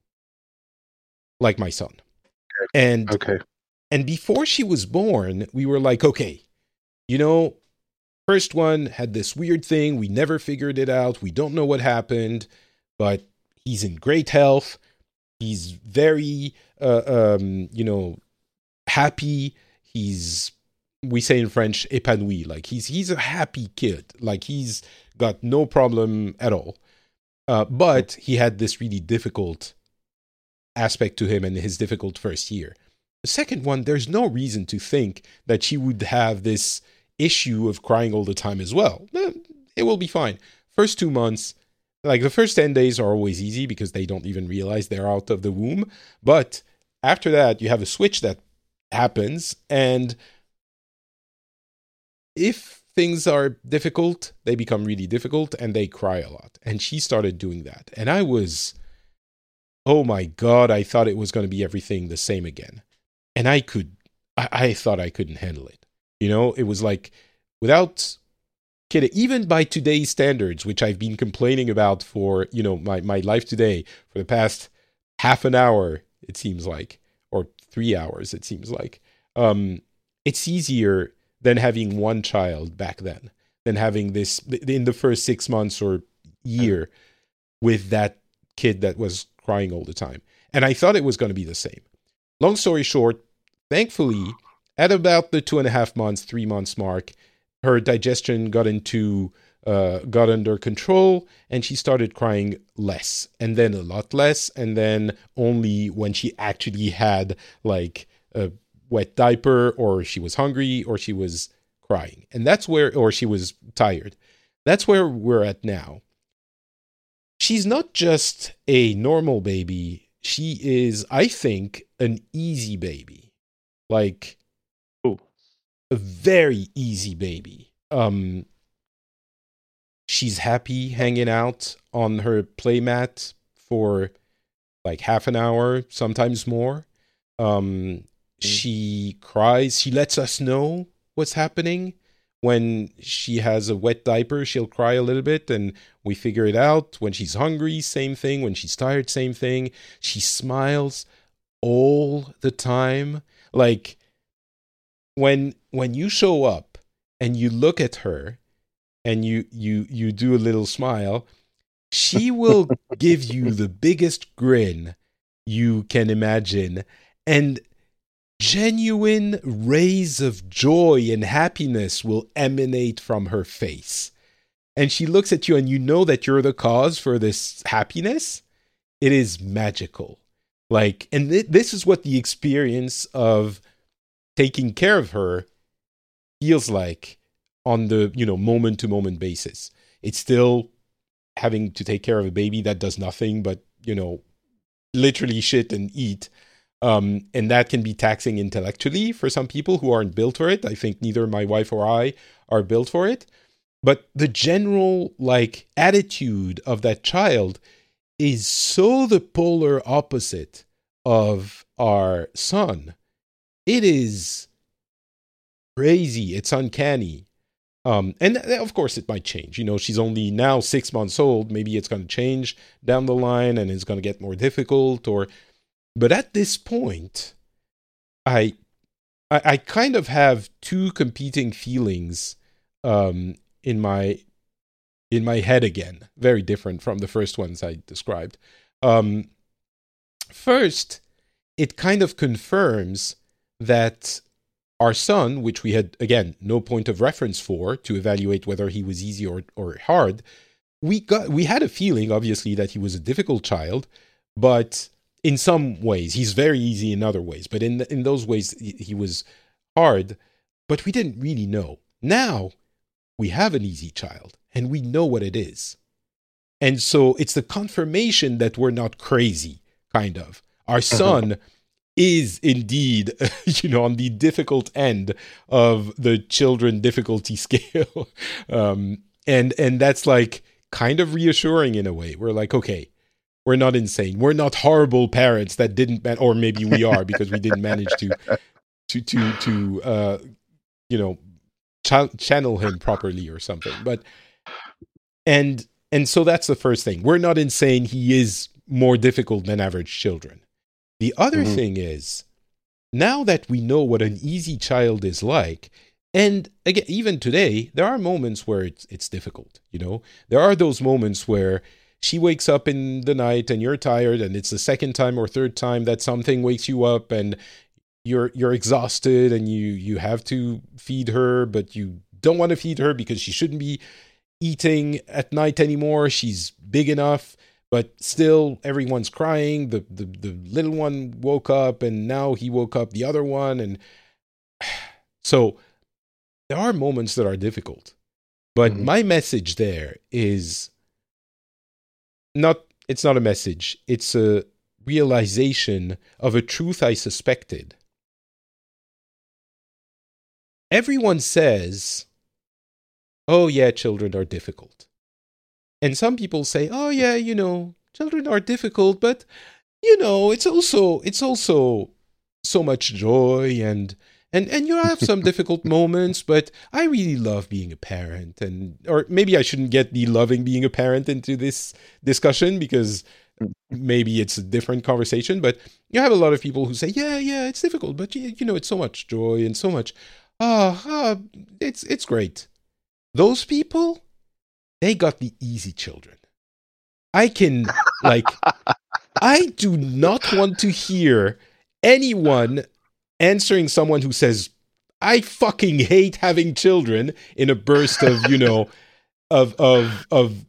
S1: like my son. And
S2: okay.
S1: And before she was born, we were like, okay, you know, first one had this weird thing. We never figured it out. We don't know what happened but he's in great health. He's very, uh, um, you know, happy. He's we say in French épanoui, like he's he's a happy kid, like he's got no problem at all. Uh, but he had this really difficult aspect to him in his difficult first year. The second one, there's no reason to think that she would have this issue of crying all the time as well. It will be fine. First two months, like the first 10 days are always easy because they don't even realize they're out of the womb. But after that you have a switch that happens. And if things are difficult they become really difficult and they cry a lot. And she started doing that. And i was oh my god i thought it was going to be everything the same again. And i could I, I thought i couldn't handle it. You know it was like without Kid, even by today's standards, which I've been complaining about for you know my my life today for the past half an hour, it seems like, or three hours, it seems like. Um, it's easier than having one child back then, than having this in the first six months or year with that kid that was crying all the time. And I thought it was going to be the same. Long story short, thankfully, at about the two and a half months, three months mark, her digestion got into uh, got under control and she started crying less and then a lot less and then only when she actually had like a wet diaper or she was hungry or she was crying. And that's where or she was tired. That's where we're at now. She's not just a normal baby. She is i think an easy baby. Like a very easy baby. Um, she's happy hanging out on her playmat for like half an hour, sometimes more. Um, mm. She cries. She lets us know what's happening. When she has a wet diaper, she'll cry a little bit and we figure it out. When she's hungry, same thing. When she's tired, same thing. She smiles all the time. Like when when you show up and you look at her and you you you do a little smile she will give you the biggest grin you can imagine and genuine rays of joy and happiness will emanate from her face. And she looks at you and you know that you're the cause for this happiness. It is magical. Like and th- this is what the experience of taking care of her feels like on the you know moment to moment basis. It's still having to take care of a baby that does nothing but you know literally shit and eat. Um, and that can be taxing intellectually for some people who aren't built for it. I think neither my wife or i are built for it. But the general like attitude of that child is so the polar opposite of our son it is crazy. It's uncanny. Um, and of course, it might change. You know, she's only now six months old. Maybe it's going to change down the line, and it's going to get more difficult. Or, but at this point, I, I, I kind of have two competing feelings um, in my in my head again. Very different from the first ones I described. Um, first, it kind of confirms that our son, which we had again no point of reference for to evaluate whether he was easy or, or hard, we got we had a feeling obviously that he was a difficult child, but in some ways he's very easy in other ways, but in in those ways he, was hard, but we didn't really know. Now we have an easy child and we know what it is. And so it's the confirmation that we're not crazy, kind of. Our uh-huh. son is indeed, you know, on the difficult end of the children difficulty scale. um, and and that's like kind of reassuring in a way. We're like, okay, we're not insane. We're not horrible parents that didn't, man- or maybe we are because we didn't manage to to to to uh, you know ch- channel him properly or something. But and and so that's the first thing. We're not insane. He is more difficult than average children. The other
S2: Mhm.
S1: thing is now that we know what an easy child is like, and again, even today, there are moments where it's it's difficult. You know, there are those moments where she wakes up in the night and you're tired, and it's the second time or third time that something wakes you up, and you're you're exhausted, and you you have to feed her, but you don't want to feed her because she shouldn't be eating at night anymore. She's big enough, but still everyone's crying. The, the the little one woke up and now he woke up the other one and so there are moments that are difficult. But
S2: Mhm.
S1: my message there is not it's not a message. It's a realization of a truth I suspected. Everyone says, "Oh yeah, children are difficult." And some people say, "Oh yeah, you know, children are difficult, but you know, it's also it's also so much joy and and and you have some difficult moments, but I really love being a parent and or maybe I shouldn't get the loving being a parent into this discussion because maybe it's a different conversation, but you have a lot of people who say, "Yeah, yeah, it's difficult, but you, you know, it's so much joy and so much ah, ah, it's it's great." Those people they got the easy children. I can like I do not want to hear anyone answering someone who says I fucking hate having children in a burst of, you know, of of of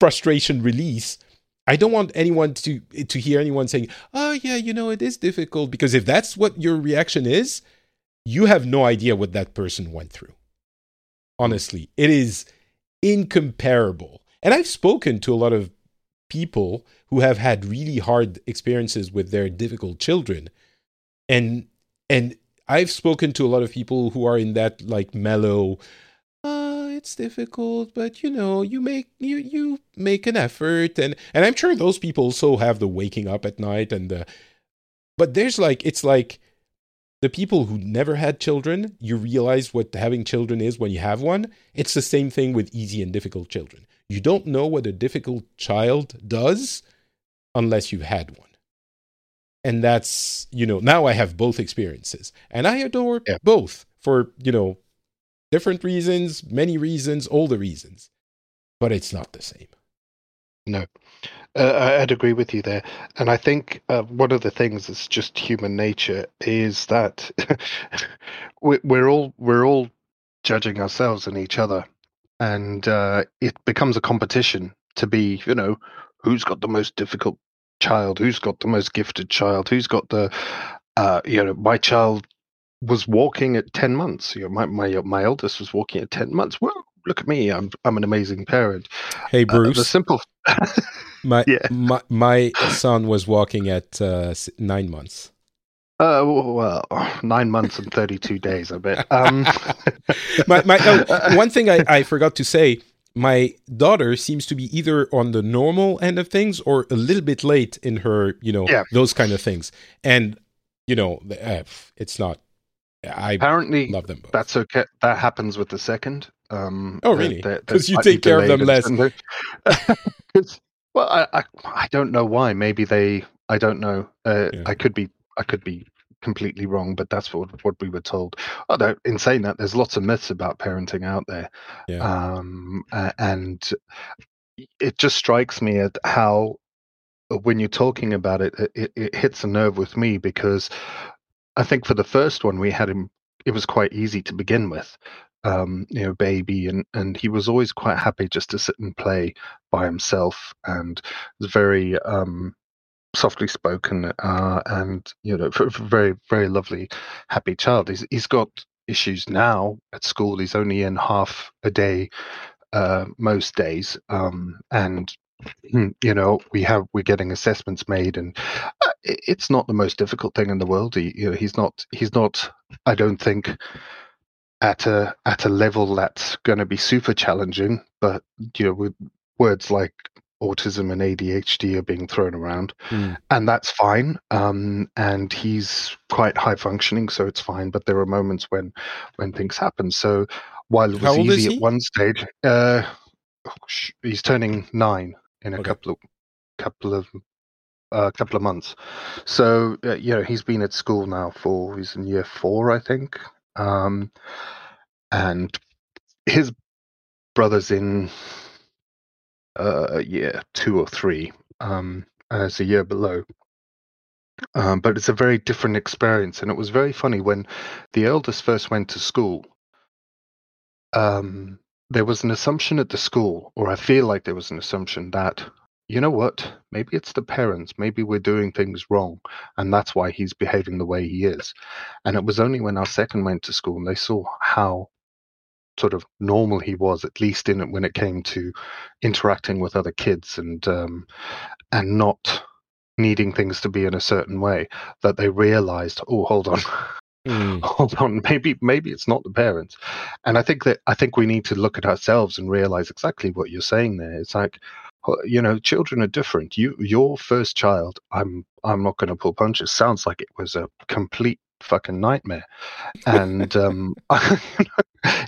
S1: frustration release. I don't want anyone to to hear anyone saying, "Oh yeah, you know, it is difficult," because if that's what your reaction is, you have no idea what that person went through. Honestly, it is incomparable. And I've spoken to a lot of people who have had really hard experiences with their difficult children. And and I've spoken to a lot of people who are in that like mellow uh it's difficult but you know you make you you make an effort and and I'm sure those people also have the waking up at night and the but there's like it's like the people who never had children, you realize what having children is when you have one. It's the same thing with easy and difficult children. You don't know what a difficult child does unless you've had one. And that's, you know, now I have both experiences. And I adore
S2: Yeah.
S1: both for, you know, different reasons, many reasons, all the reasons. But it's not the same.
S2: No, uh, I'd agree with you there. And I think uh, one of the things that's just human nature is that we- we're all we're all judging ourselves and each other, and uh, it becomes a competition to be, you know, who's got the most difficult child, who's got the most gifted child, who's got the, uh, you know, my child was walking at 10 months. You know my my, my eldest was walking at 10 months. Well look at me i'm i'm an amazing parent
S1: Hey,
S2: Uh,
S1: Bruce.
S2: the simple
S1: my,
S2: yeah.
S1: my, my son was walking at uh, nine months.
S2: Uh, well, nine months and 32 days, I bet. Um,
S1: my, my oh, one thing I, I forgot to say my daughter seems to be either on the normal end of things or a little bit late in her you know
S2: Yeah.
S1: those kind of things and you know uh, it's not i
S2: apparently,
S1: love them both
S2: that's okay. That happens with the second. Um,
S1: Oh, really?
S2: they're- they're
S1: 'Cause you take care of them less.
S2: well, I, I I don't know why. Maybe they. I don't know. Uh,
S1: Yeah.
S2: I could be. I could be completely wrong, but that's what what we were told. Although, in saying that, there's lots of myths about parenting out there.
S1: Yeah.
S2: Um, and it just strikes me at how when you're talking about it, it, it hits a nerve with me because I think for the first one we had him. It was quite easy to begin with, um, you know, baby, and and he was always quite happy just to sit and play by himself, and was very um, softly spoken, uh, and you know, f- f- very very lovely, happy child. He's he's got issues now at school. He's only in half a day uh, most days, um, and you know we have we're getting assessments made and uh, it's not the most difficult thing in the world he, you know he's not he's not i don't think at a at a level that's going to be super challenging but you know with words like autism and adhd are being thrown around
S1: Mm.
S2: and that's fine um, and he's quite high functioning so it's fine but there are moments when when things happen so while it was easy at one stage uh, he's turning nine in a
S1: Okay.
S2: couple of couple of a couple of months. So uh, you know he's been at school now for he's in year four, I think, um, and his brother's in uh, year two or three, um, and it's a year below. Um, but it's a very different experience, and it was very funny when the eldest first went to school. Um, there was an assumption at the school, or I feel like there was an assumption that you know what? Maybe it's the parents. Maybe we're doing things wrong, and that's why he's behaving the way he is. And it was only when our second went to school and they saw how sort of normal he was, at least in it when it came to interacting with other kids and um, and not needing things to be in a certain way, that they realized, oh, hold on.
S1: Mm.
S2: hold on maybe maybe it's not the parents and i think that i think we need to look at ourselves and realize exactly what you're saying there it's like you know children are different. You your first child i'm i'm not going to pull punches. Sounds like it was a complete fucking nightmare. And um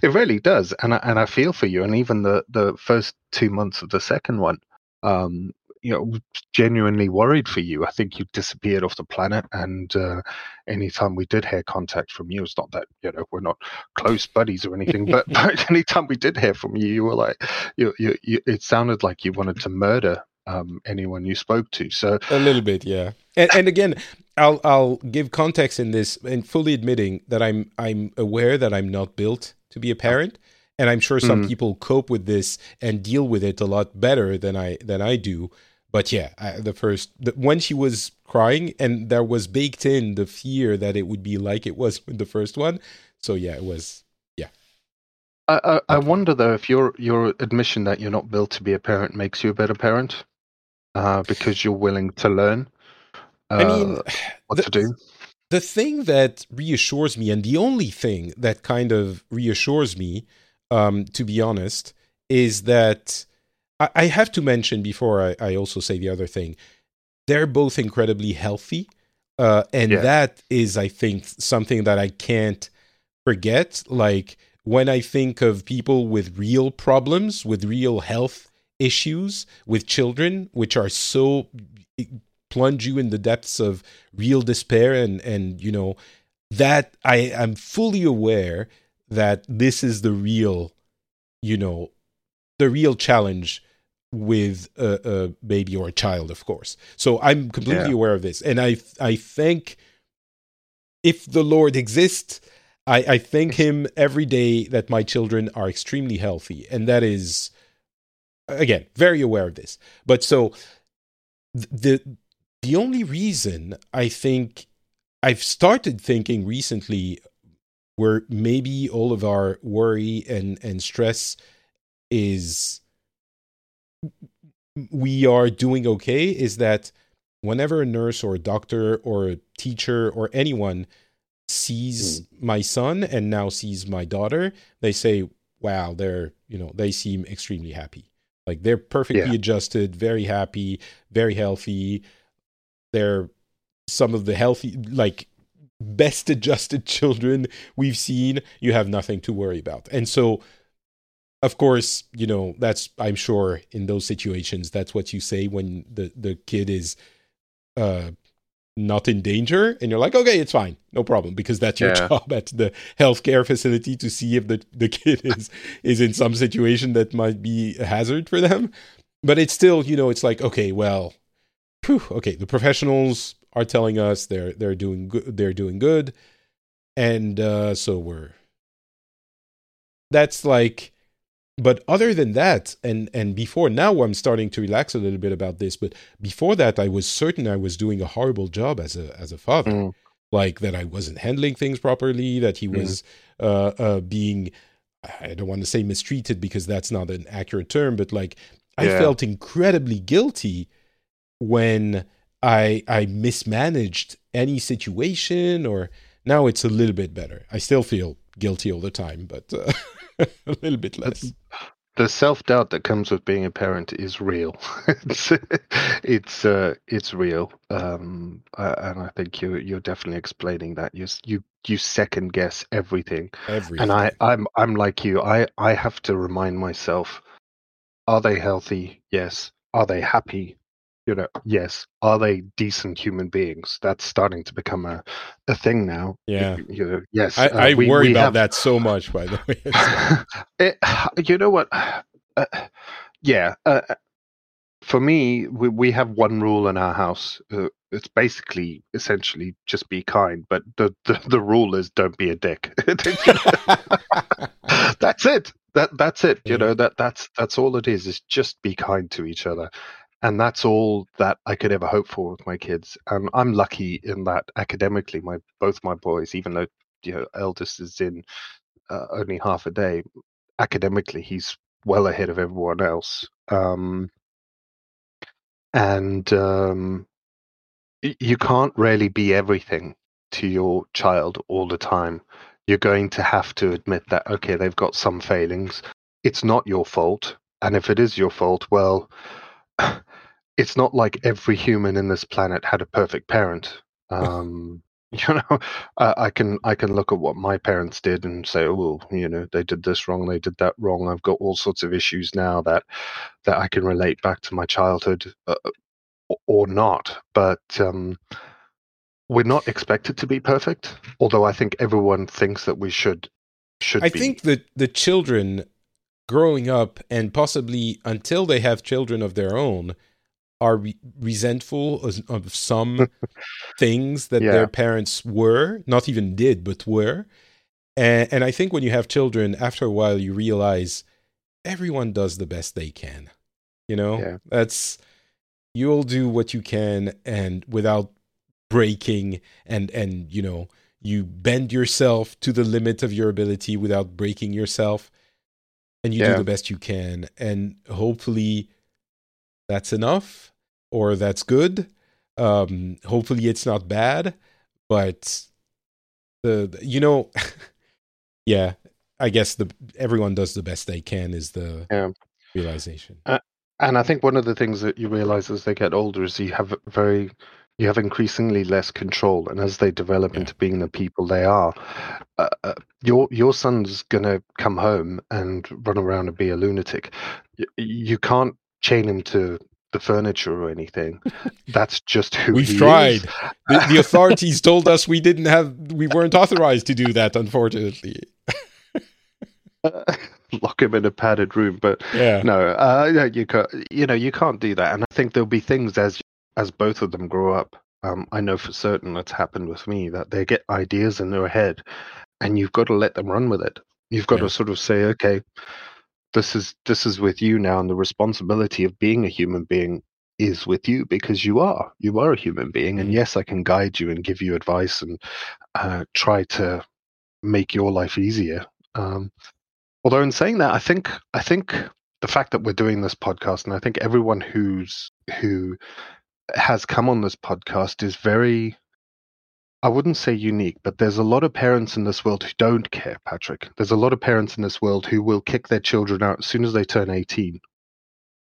S2: it really does. And I, and i feel for you. And even the the first two months of the second one um you know genuinely worried for you i think you disappeared off the planet and uh anytime we did hear contact from you it's not that you know we're not close buddies or anything but, but anytime we did hear from you you were like you, you, you it sounded like you wanted to murder um, anyone you spoke to so
S1: A little bit, yeah. And, and again, I'll I'll give context in this, and fully admitting that I'm I'm aware that I'm not built to be a parent, and I'm sure some
S2: Mhm.
S1: people cope with this and deal with it a lot better than I than I do. But yeah, I, the first the, when she was crying, and there was baked in the fear that it would be like it was with the first one. So yeah, it was.
S2: I, I, I
S1: Okay.
S2: wonder though if your your admission that you're not built to be a parent makes you a better parent uh, because you're willing to learn uh,
S1: I mean,
S2: what
S1: the-
S2: to do
S1: the thing that reassures me, and the only thing that kind of reassures me, um, to be honest, is that I, I have to mention before I, I also say the other thing, they're both incredibly healthy. Uh, and
S2: Yeah.
S1: that is, I think, something that I can't forget. Like when I think of people with real problems, with real health issues, with children, which are so plunge you in the depths of real despair and and you know that i am fully aware that this is the real you know the real challenge with a, a baby or a child of course. So i'm completely
S2: Yeah.
S1: aware of this. And i i think if the lord exists i i thank him every day that my children are extremely healthy. And that is again very aware of this. But so the the only reason I think I've started thinking recently where maybe all of our worry and and stress is we are doing okay is that whenever a nurse or a doctor or a teacher or anyone sees hmm. my son and now sees my daughter they say wow they're you know they seem extremely happy. Like they're perfectly
S2: Yeah.
S1: adjusted very happy very healthy. They're some of the healthy like best adjusted children we've seen. You have nothing to worry about. And so of course you know that's i'm sure in those situations that's what you say when the the kid is uh not in danger and you're like okay it's fine. No problem. Because that's your
S2: Yeah.
S1: job at the healthcare facility to see if the the kid is is in some situation that might be a hazard for them. But it's still you know it's like okay well phew, okay the professionals are telling us they're they're doing good they're doing good. And uh so we're that's like but other than that and and before now i'm starting to relax a little bit about this but before that i was certain i was doing a horrible job as a as a father
S2: Mm.
S1: like that i wasn't handling things properly that he
S2: Mm.
S1: was uh uh being i don't want to say mistreated because that's not an accurate term but like I
S2: Yeah.
S1: felt incredibly guilty when I I mismanaged any situation or now it's a little bit better. I still feel guilty all the time, but uh, a little bit less.
S2: the self doubt that comes with being a parent is real. it's it's uh, it's real, um, and I think you you're definitely explaining that. You you you second guess everything,
S1: Everything.
S2: and I I'm I'm like you. I I have to remind myself: Are they healthy? Yes. Are they happy? You know, yes. Are they decent human beings? That's starting to become a a thing now.
S1: Yeah.
S2: You, you know, yes.
S1: I,
S2: uh,
S1: I
S2: we-
S1: worry
S2: we
S1: about
S2: have-
S1: that so much, by the way.
S2: It, you know what? Uh, yeah. Uh, for me, we, we have one rule in our house. Uh, it's basically, essentially, just be kind. But the, the, the rule is don't be a dick. that's it. That that's it. You know that that's that's all it is. Is just be kind to each other, and that's all that I could ever hope for with my kids. And I'm lucky in that academically, my both my boys, even though you know eldest is in uh, only half a day, academically he's well ahead of everyone else. Um, and um, you can't really be everything to your child all the time. You're going to have to admit that, okay, they've got some failings. It's not your fault. And if it is your fault, well, it's not like every human in this planet had a perfect parent. Um, you know, I, I can I can look at what my parents did and say, oh, you know, they did this wrong, they did that wrong. I've got all sorts of issues now that that I can relate back to my childhood, uh, or- or not. But um, we're not expected to be perfect. Although I think everyone thinks that we should should.
S1: I
S2: be.
S1: think that the children growing up and possibly until they have children of their own are re- resentful of, of some things that
S2: Yeah.
S1: their parents were, not even did, but were. And, and I think when you have children, after a while, you realize everyone does the best they can. You know,
S2: Yeah.
S1: that's you'll do what you can and without breaking and and you know you bend yourself to the limit of your ability without breaking yourself and you do the best you can and hopefully that's enough or that's good. Um hopefully it's not bad but the, the- you know yeah i guess the everyone does the best they can is the
S2: Yeah.
S1: realization.
S2: And I think one of the things that you realize as they get older is you have very you have increasingly less control, and as they develop
S1: Yeah.
S2: into being the people they are, uh, uh, your your son's gonna come home and run around and be a lunatic. Y- you can't chain him to the furniture or anything. That's just who
S1: we've tried the, the authorities told us we didn't have we weren't authorized to do that unfortunately
S2: Lock him in a padded room, but
S1: yeah
S2: no, uh, you can't. You know, you can't do that. And I think there'll be things as as both of them grow up. Um, I know for certain that's happened with me that they get ideas in their head, and you've got to let them run with it. You've got
S1: Yeah.
S2: to sort of say, okay, this is this is with you now, and the responsibility of being a human being is with you because you are you are a human being, and
S1: Mhm.
S2: yes, I can guide you and give you advice and uh, try to make your life easier. Um, although in saying that, I think I think the fact that we're doing this podcast, and I think everyone who's who has come on this podcast is very I wouldn't say unique, but there's a lot of parents in this world who don't care, Patrick. There's a lot of parents in this world who will kick their children out as soon as they turn 18.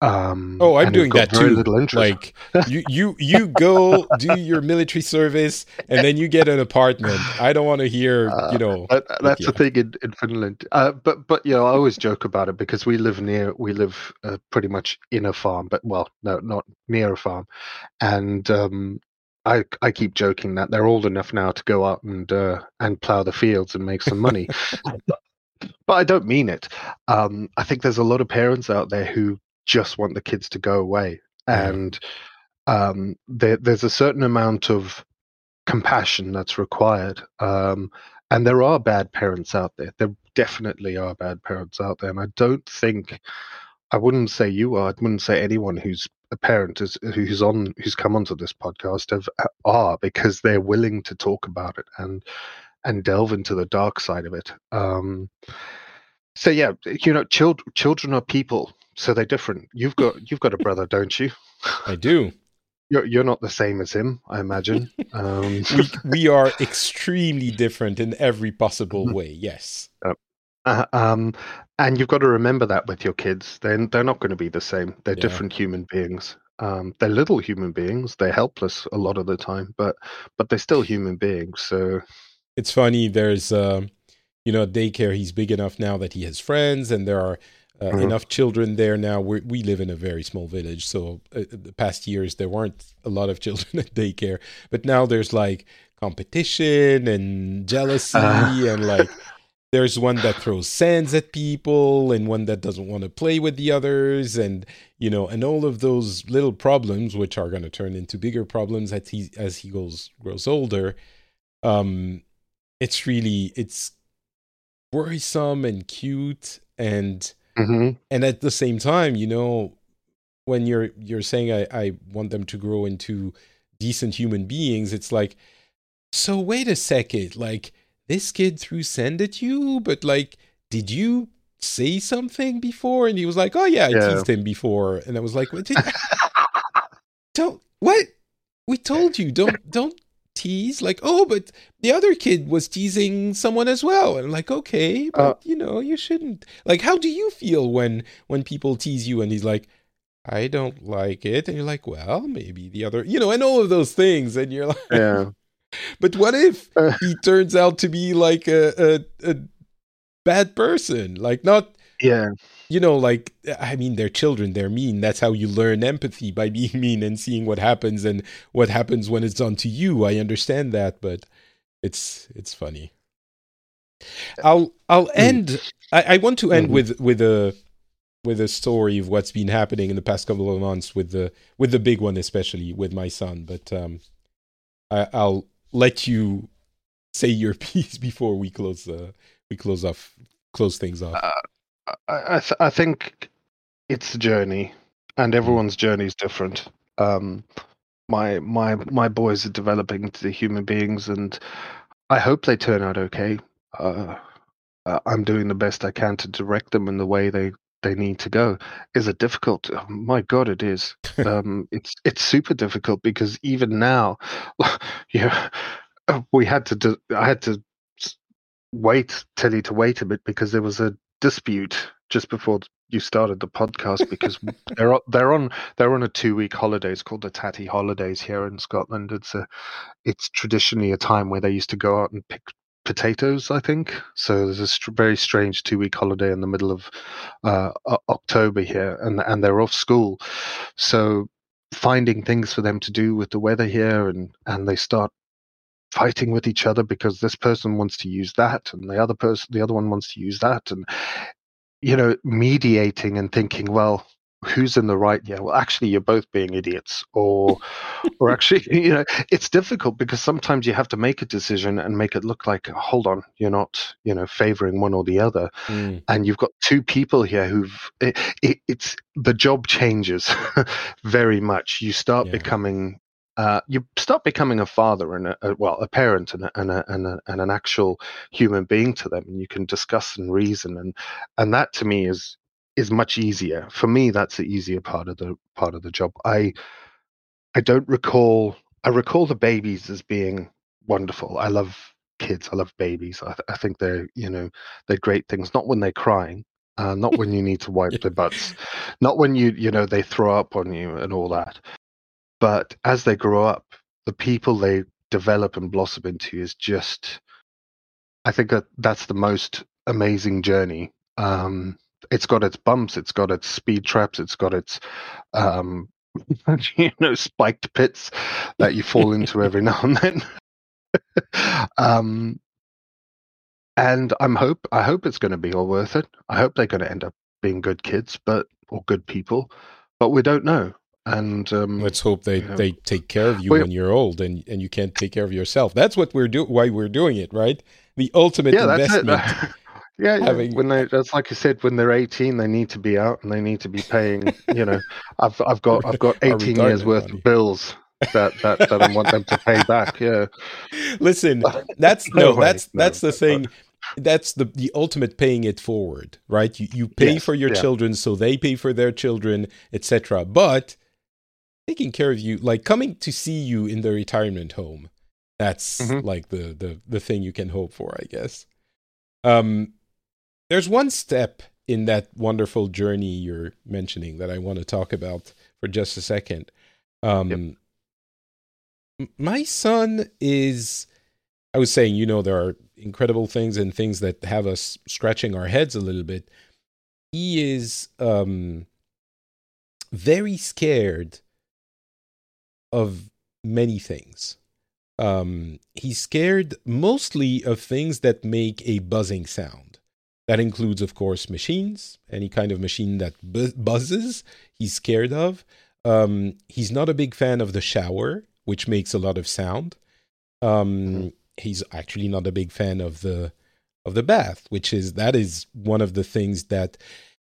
S2: Um,
S1: oh i'm doing that too
S2: Little
S1: like you you you go do your military service and then you get an apartment i don't want to hear you know
S2: That, that's the thing in, in Finland. Uh, but but you know, I always joke about it because we live near we live uh, pretty much in a farm, but well, no, not near a farm, and um, I I keep joking that they're old enough now to go out and uh, and plow the fields and make some money. but, but I don't mean it. Um, I think there's a lot of parents out there who just want the kids to go away, and um, there, there's a certain amount of compassion that's required. Um, and there are bad parents out there. There definitely are bad parents out there. And I don't think, I wouldn't say you are. I wouldn't say anyone who's a parent is who's on who's come onto this podcast have are because they're willing to talk about it and and delve into the dark side of it. Um, so yeah, you know, child, children are people. So they're different. You've got you've got a brother, don't you?
S1: I do.
S2: You're you're not the same as him, I imagine. Um,
S1: we we are extremely different in every possible
S2: Mhm.
S1: way. Yes.
S2: uh, um, and you've got to remember that with your kids. Then they're not going to be the same. They're
S1: Yeah.
S2: different human beings. Um, they're little human beings. They're helpless a lot of the time, but but they're still human beings. So
S1: It's funny. There's um, you know, daycare. He's big enough now that he has friends, and there are uh,
S2: Mhm.
S1: enough children there now. we we live in a very small village, so uh, the past years there weren't a lot of children at daycare, but now there's like competition and jealousy
S2: Uh.
S1: and like there's one that throws sands at people and one that doesn't want to play with the others and you know and all of those little problems which are going to turn into bigger problems as he as he goes grows older um it's really it's worrisome and cute and
S2: Mhm.
S1: and at the same time you know when you're you're saying i i want them to grow into decent human beings it's like so wait a second like this kid threw sand at you but like did you say something before and he was like oh yeah i
S2: Yeah.
S1: teased him before and i was like what did don't what we told you don't don't tease like oh but the other kid was teasing someone as well and i'm like okay but
S2: Uh,
S1: you know you shouldn't like how do you feel when when people tease you and he's like i don't like it and you're like well maybe the other you know and all of those things and you're like
S2: yeah.
S1: but what if
S2: Uh.
S1: he turns out to be like a, a a bad person like not
S2: Yeah.
S1: You know, like I mean, they're children; they're mean. That's how you learn empathy by being mean and seeing what happens and what happens when it's done to you. I understand that, but it's it's funny. I'll I'll end. I, I want to end
S2: Mhm.
S1: with with a with a story of what's been happening in the past couple of months with the with the big one, especially with my son. But um, I, I'll let you say your piece before we close uh, we close off close things off.
S2: I I, th- I think it's a journey, and everyone's journey is different. Um, my my my boys are developing into human beings, and I hope they turn out okay. Uh, uh, I'm doing the best I can to direct them in the way they they need to go. Is it difficult? Oh, my God, it is. um, it's it's super difficult because even now, yeah, we had to do, I had to wait tell you to wait a bit because there was a dispute just before you started the podcast because they're they're on they're on a two week holiday. It's called the Tattie Holidays here in Scotland. It's a it's traditionally a time where they used to go out and pick potatoes. I think so. There's a str- very strange two week holiday in the middle of uh, October here, and and they're off school, so finding things for them to do with the weather here, and and they start fighting with each other because this person wants to use that and the other person the other one wants to use that and you know mediating and thinking well who's in the right? Yeah well actually you're both being idiots or or actually you know it's difficult because sometimes you have to make a decision and make it look like hold on you're not you know favoring one or the other.
S1: Mm,
S2: and you've got two people here who've it, it, it's the job changes very much. You start
S1: Yeah.
S2: becoming uh, you start becoming a father and a, a well a parent and a, and, a, and, a, and an actual human being to them and you can discuss and reason and and that to me is is much easier. For me that's the easier part of the part of the job. I i don't recall i recall the babies as being wonderful. I love kids. I love babies. I, th- I think they're you know they're great things. Not when they're crying uh, not when you need to wipe their butts. Not when you you know they throw up on you and all that but as they grow up the people they develop and blossom into is just i think that that's the most amazing journey. Um it's got its bumps it's got its speed traps it's got its um you know spiked pits that you fall into every now and then. Um and i'm hope i hope it's going to be all worth it. I hope they're going to end up being good kids but or good people but we don't know and um
S1: Let's hope they,
S2: Yeah.
S1: they take care of you
S2: Well-
S1: when you're old and, and you can't take care of yourself. That's what we're do why we're doing it, right? The ultimate
S2: yeah that's it
S1: investment.
S2: yeah, yeah.
S1: having-
S2: when they that's like you said when they're 18 they need to be out and they need to be paying you know i've i've got i've got 18 years worth
S1: money.
S2: of bills that that that i want them to pay back yeah
S1: Listen, that's
S2: No
S1: no,
S2: way,
S1: that's
S2: no,
S1: that's the thing. that's the the ultimate paying it forward, right? You you pay
S2: Yes,
S1: for your
S2: yeah.
S1: children, so they pay for their children, etc. But taking care of you, like coming to see you in the retirement home, that's
S2: Mhm.
S1: like the the the thing you can hope for, I guess. Um, there's one step in that wonderful journey you're mentioning that I want to talk about for just a second. Um,
S2: Yep.
S1: my son is, I was saying, you know, there are incredible things and things that have us scratching our heads a little bit. He is um, very scared of many things. Um, he's scared mostly of things that make a buzzing sound. That includes, of course, machines, any kind of machine that bu- buzzes, he's scared of. Um, he's not a big fan of the shower, which makes a lot of sound. Um, He's actually not a big fan of the of the bath, which is that is one of the things that.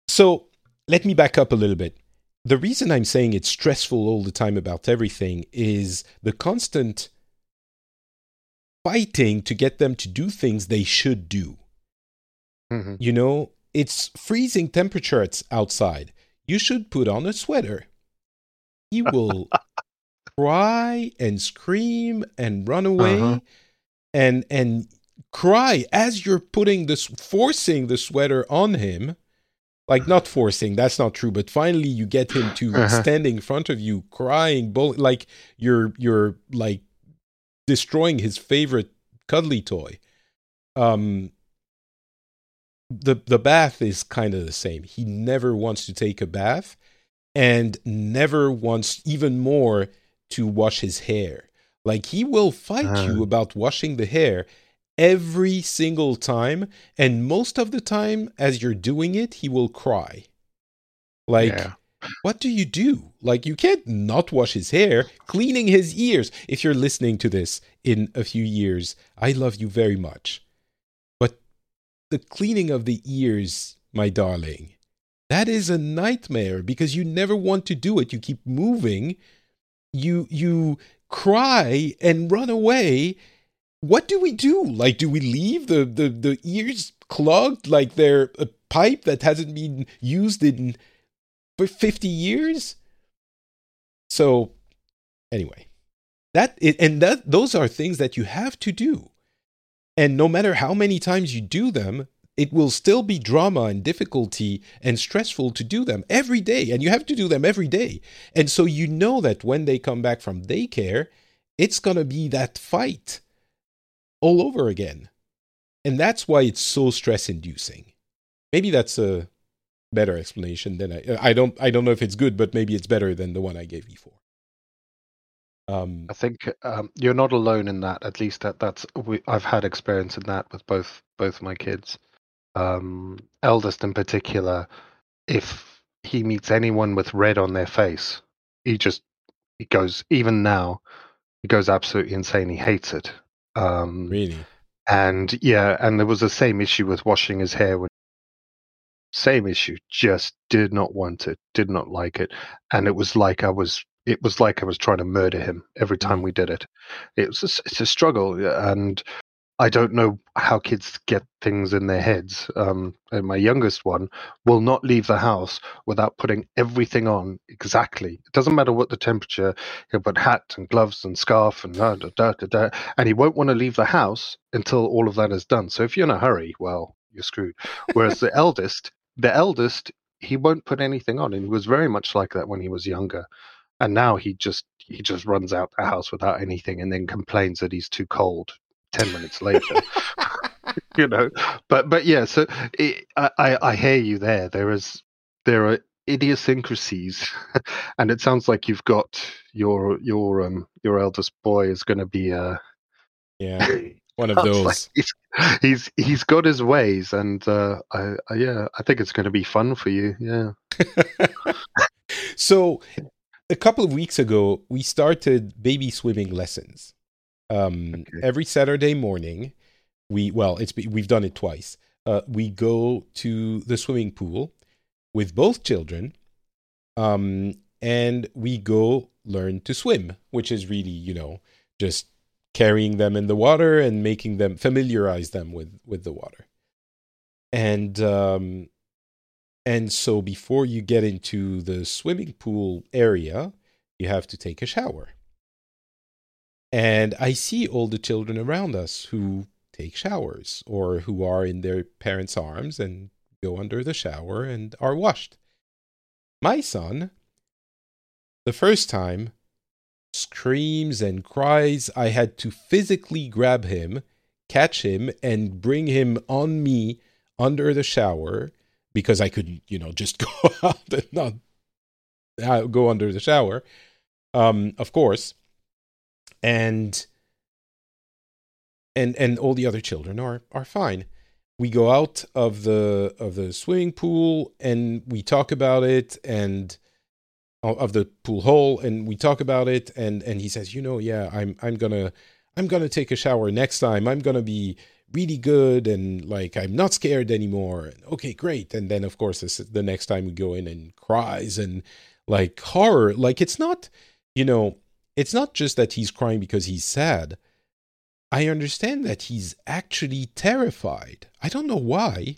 S1: So let me back up a little bit. The reason I'm saying it's stressful all the time about everything is the constant fighting to get them to do things they should do.
S2: Mhm.
S1: You know, it's freezing temperatures outside. You should put on a sweater. He will cry and scream and run away
S2: Uh-huh.
S1: and and cry as you're putting this forcing the sweater on him. Like not forcing, that's not true, but finally you get him to
S2: Uh-huh.
S1: stand in front of you crying bull- like you're you're like destroying his favorite cuddly toy. Um the the bath is kind of the same. He never wants to take a bath and never wants even more to wash his hair. Like he will fight
S2: Ah.
S1: you about washing the hair every single time and most of the time as you're doing it he will cry. Like
S2: Yeah.
S1: what do you do? Like, you can't not wash his hair, cleaning his ears. If you're listening to this in a few years, I love you very much. But the cleaning of the ears, my darling, that is a nightmare because you never want to do it. You keep moving, you, you cry and run away. What do we do? Like, do we leave the, the, the ears clogged like they're a pipe that hasn't been used in for 50 years? So anyway that and that those are things that you have to do. And no matter how many times you do them it will still be drama and difficulty and stressful to do them every day and you have to do them every day. And so you know that when they come back from daycare it's going to be that fight all over again and that's why it's so stress inducing maybe that's a better explanation than I I don't I don't know if it's good, but maybe it's better than the one I gave before. Um,
S2: I think um, you're not alone in that. At least that that's we, I've had experience in that with both both my kids. Um, eldest in particular, if he meets anyone with red on their face, he just he goes. Even now, he goes absolutely insane. He hates it. Um,
S1: really,
S2: and yeah, and there was the same issue with washing his hair. When, same issue. Just did not want it. Did not like it, and it was like I was. It was like I was trying to murder him every time we did it. It was. A, it's a struggle, and I don't know how kids get things in their heads. Um, and my youngest one will not leave the house without putting everything on exactly. It doesn't matter what the temperature. He'll put hat and gloves and scarf and da, da, da, da, da, and he won't want to leave the house until all of that is done. So if you're in a hurry, well, you're screwed. Whereas the eldest, the eldest, he won't put anything on, and he was very much like that when he was younger. And now he just he just runs out the house without anything, and then complains that he's too cold. Ten minutes later, you know. But but yeah, so it, I I hear you there. There is there are idiosyncrasies, and it sounds like you've got your your um your eldest boy is going to be uh
S1: yeah, one of
S2: sounds like
S1: those.
S2: he's, he's he's got his ways, and uh, I, I yeah I think it's going to be fun for you. Yeah.
S1: so, a couple of weeks ago, we started baby swimming lessons. Um,
S2: Okay.
S1: Every Saturday morning, we well, it's we've done it twice. Uh, we go to the swimming pool with both children, um, and we go learn to swim, which is really you know just carrying them in the water and making them familiarize them with with the water. and um, and so before you get into the swimming pool area, you have to take a shower. And I see all the children around us who take showers or who are in their parents' arms and go under the shower and are washed. My son, the first time, screams and cries. I had to physically grab him, catch him, and bring him on me under the shower because I could, you know, just go out and not uh, go under the shower. Um, of course, and and and all the other children are are fine. We go out of the of the swimming pool and we talk about it and of the pool hole and we talk about it and and he says, "You know, yeah, I'm I'm to I'm to take a shower next time. I'm to be really good and like I'm not scared anymore." Okay, great. And then of course this, the next time we go in and cries and like horror, like it's not, you know, it's not just that he's crying because he's sad. I understand that he's actually terrified. I don't know why.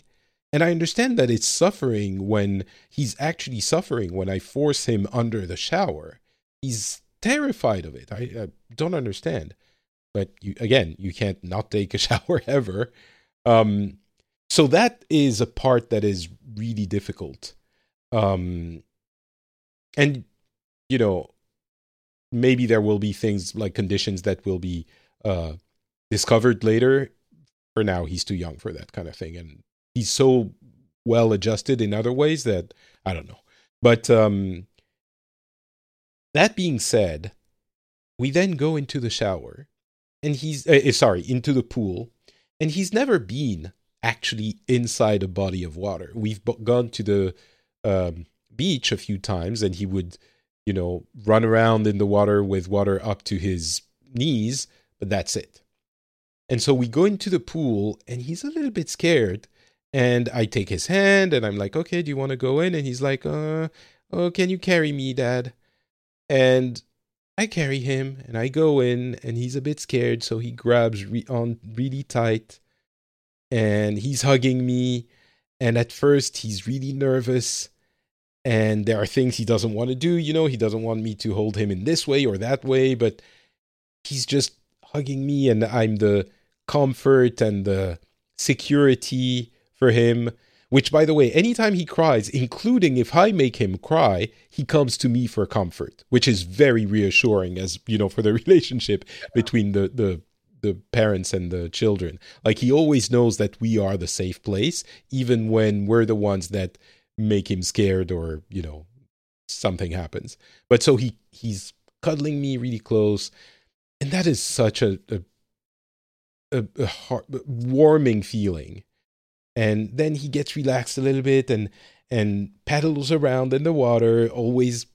S1: And I understand that it's suffering when he's actually suffering when I force him under the shower. He's terrified of it. I, I don't understand. But you, again, you can't not take a shower ever. Um, so that is a part that is really difficult. Um, and, you know, maybe there will be things like conditions that will be uh, discovered later. For now, he's too young for that kind of thing, and he's so well adjusted in other ways that I don't know. But um, that being said, we then go into the shower, and he's uh, sorry into the pool, and he's never been actually inside a body of water. We've gone to the um, beach a few times, and he would you know, run around in the water with water up to his knees, but that's it. And so we go into the pool and he's a little bit scared. And I take his hand and I'm like, okay, do you want to go in? And he's like, uh, oh, can you carry me, dad? And I carry him and I go in and he's a bit scared. So he grabs re- on really tight and he's hugging me. And at first he's really nervous and there are things he doesn't want to do you know? He doesn't want me to hold him in this way or that way but he's just hugging me and i'm the comfort and the security for him which by the way anytime he cries including if i make him cry he comes to me for comfort which is very reassuring as you know for the relationship between the the the parents and the children. Like he always knows that we are the safe place even when we're the ones that make him scared or you know something happens. But so he he's cuddling me really close and that is such a a, a, a heart, warming feeling. And then he gets relaxed a little bit and and paddles around in the water always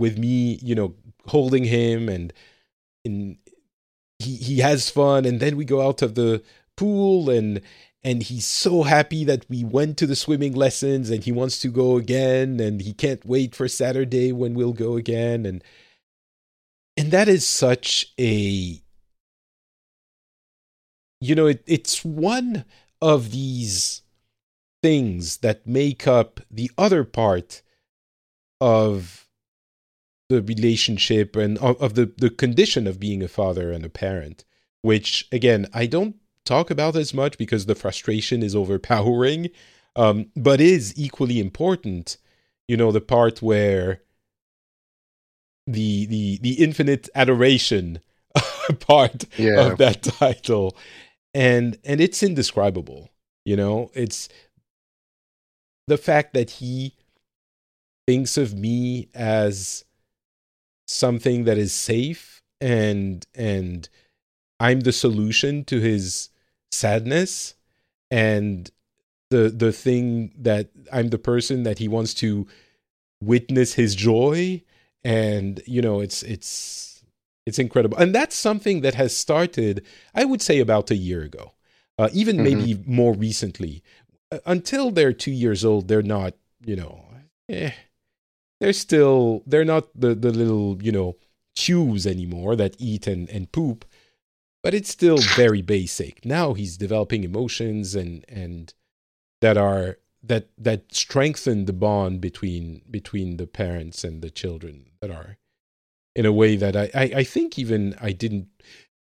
S1: with me you know holding him and and he he has fun. And then we go out of the pool and and he's so happy that we went to the swimming lessons and he wants to go again and he can't wait for Saturday when we'll go again. And and that is such a you know it, it's one of these things that make up the other part of the relationship and of, of the the condition of being a father and a parent which again I don't talk about as much because the frustration is overpowering, um, but is equally important. You know, the part where the the the infinite adoration part yeah. of that title, and and it's indescribable. You know, it's the fact that he thinks of me as something that is safe and and I'm the solution to his sadness and the the thing that I'm the person that he wants to witness his joy and you know it's it's it's incredible. And that's something that has started i would say about a year ago uh, even mm-hmm. maybe more recently. Uh, until they're 2 years old they're not you know eh, they're still they're not the the little you know chews anymore that eat and and poop but it's still very basic. Now he's developing emotions and and that are that that strengthen the bond between between the parents and the children that are in a way that I, I, I think even I didn't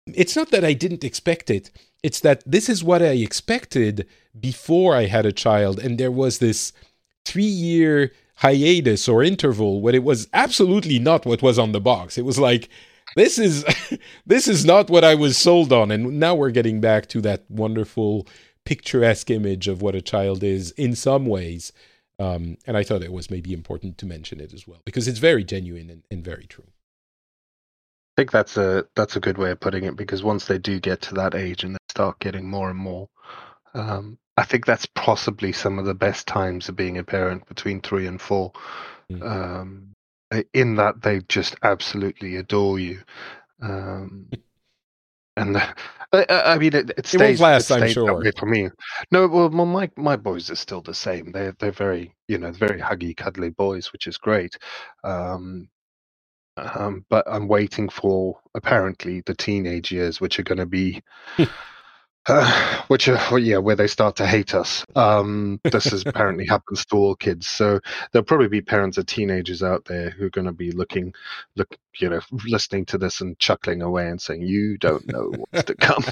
S1: it's not that I didn't expect it. It's that this is what I expected before I had a child. And there was this three year hiatus or interval when it was absolutely not what was on the box. It was like, this is this is not what I was sold on. And now we're getting back to that wonderful picturesque image of what a child is in some ways. Um, and I thought it was maybe important to mention it as well because it's very genuine and, and very true.
S2: I think that's a that's a good way of putting it because once they do get to that age and they start getting more and more, um, I think that's possibly some of the best times of being a parent between three and four. Mm. Um, in that they just absolutely adore you, um, and the, I, I, mean it, it stays. It
S1: won't last, I'm sure.
S2: For me, no. Well, my my boys are still the same. They're they're very you know very huggy, cuddly boys, which is great. Um, um, but I'm waiting for apparently the teenage years, which are going to be, uh, which are well, yeah, where they start to hate us. Um, this is apparently happens to all kids, so there'll probably be parents of teenagers out there who are going to be looking, look, you know, listening to this and chuckling away and saying, "You don't know what's to come,"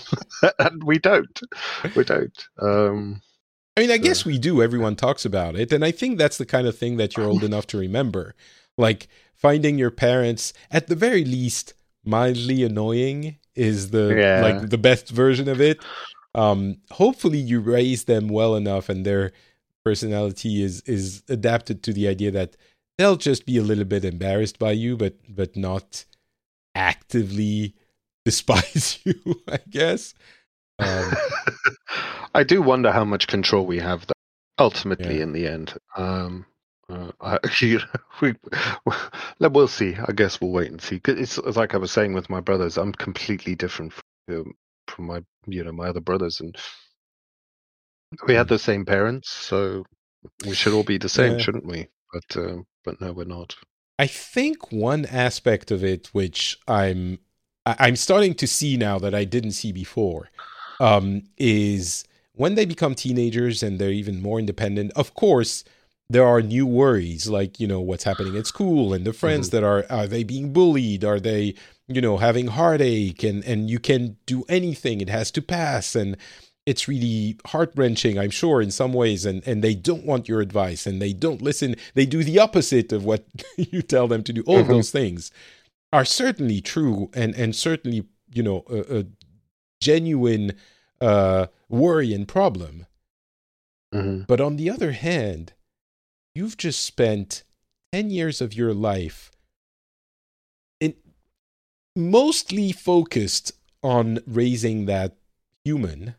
S2: and we don't, we don't. Um,
S1: I mean, I so. guess we do. Everyone talks about it, and I think that's the kind of thing that you're old enough to remember. Like finding your parents at the very least mildly annoying is the yeah. like the best version of it. Um, hopefully you raise them well enough and their personality is is adapted to the idea that they'll just be a little bit embarrassed by you, but but not actively despise you. I guess. Um,
S2: I do wonder how much control we have, though, ultimately, yeah. in the end. Um, uh, I, you know, we, we'll see. I guess we'll wait and see. It's, it's like I was saying with my brothers. I'm completely different from, from my, you know, my other brothers, and we had the same parents, so we should all be the same, yeah. shouldn't we? But, uh, but no, we're not.
S1: I think one aspect of it, which I'm, I'm starting to see now that I didn't see before, um, is when they become teenagers and they're even more independent. Of course there are new worries like you know what's happening at school and the friends mm-hmm. that are are they being bullied? Are they you know having heartache? And and you can do anything. It has to pass. And it's really heart-wrenching i'm sure in some ways. And and they don't want your advice and they don't listen. They do the opposite of what you tell them to do. All mm-hmm. those things are certainly true and and certainly you know a, a genuine uh worry and problem. Mm-hmm. but on the other hand you've just spent 10 years of your life in mostly focused on raising that human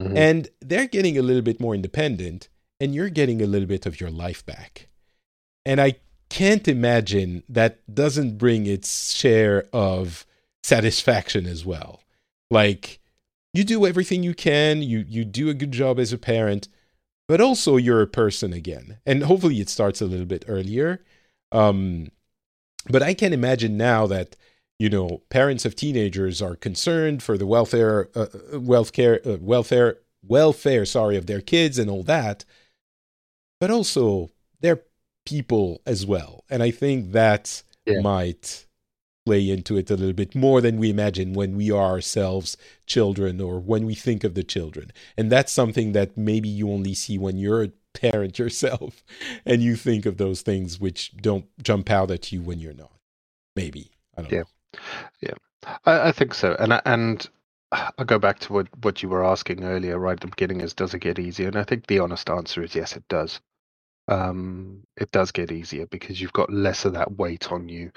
S1: mm-hmm. and they're getting a little bit more independent and you're getting a little bit of your life back and i can't imagine that doesn't bring its share of satisfaction as well like you do everything you can you you do a good job as a parent but also you're a person again. And hopefully it starts a little bit earlier. Um, but I can imagine now that you know parents of teenagers are concerned for the welfare, uh, uh welfare, uh, welfare, welfare, sorry, of their kids and all that. But also they're people as well, and I think that yeah. might play into it a little bit more than we imagine when we are ourselves children or when we think of the children. And that's something that maybe you only see when you're a parent yourself and you think of those things which don't jump out at you when you're not. Maybe. I don't
S2: yeah.
S1: know.
S2: Yeah. I, I think so. And and I'll go back to what, what you were asking earlier, right at the beginning, is does it get easier? And I think the honest answer is yes, it does um, it does get easier because you've got less of that weight on you.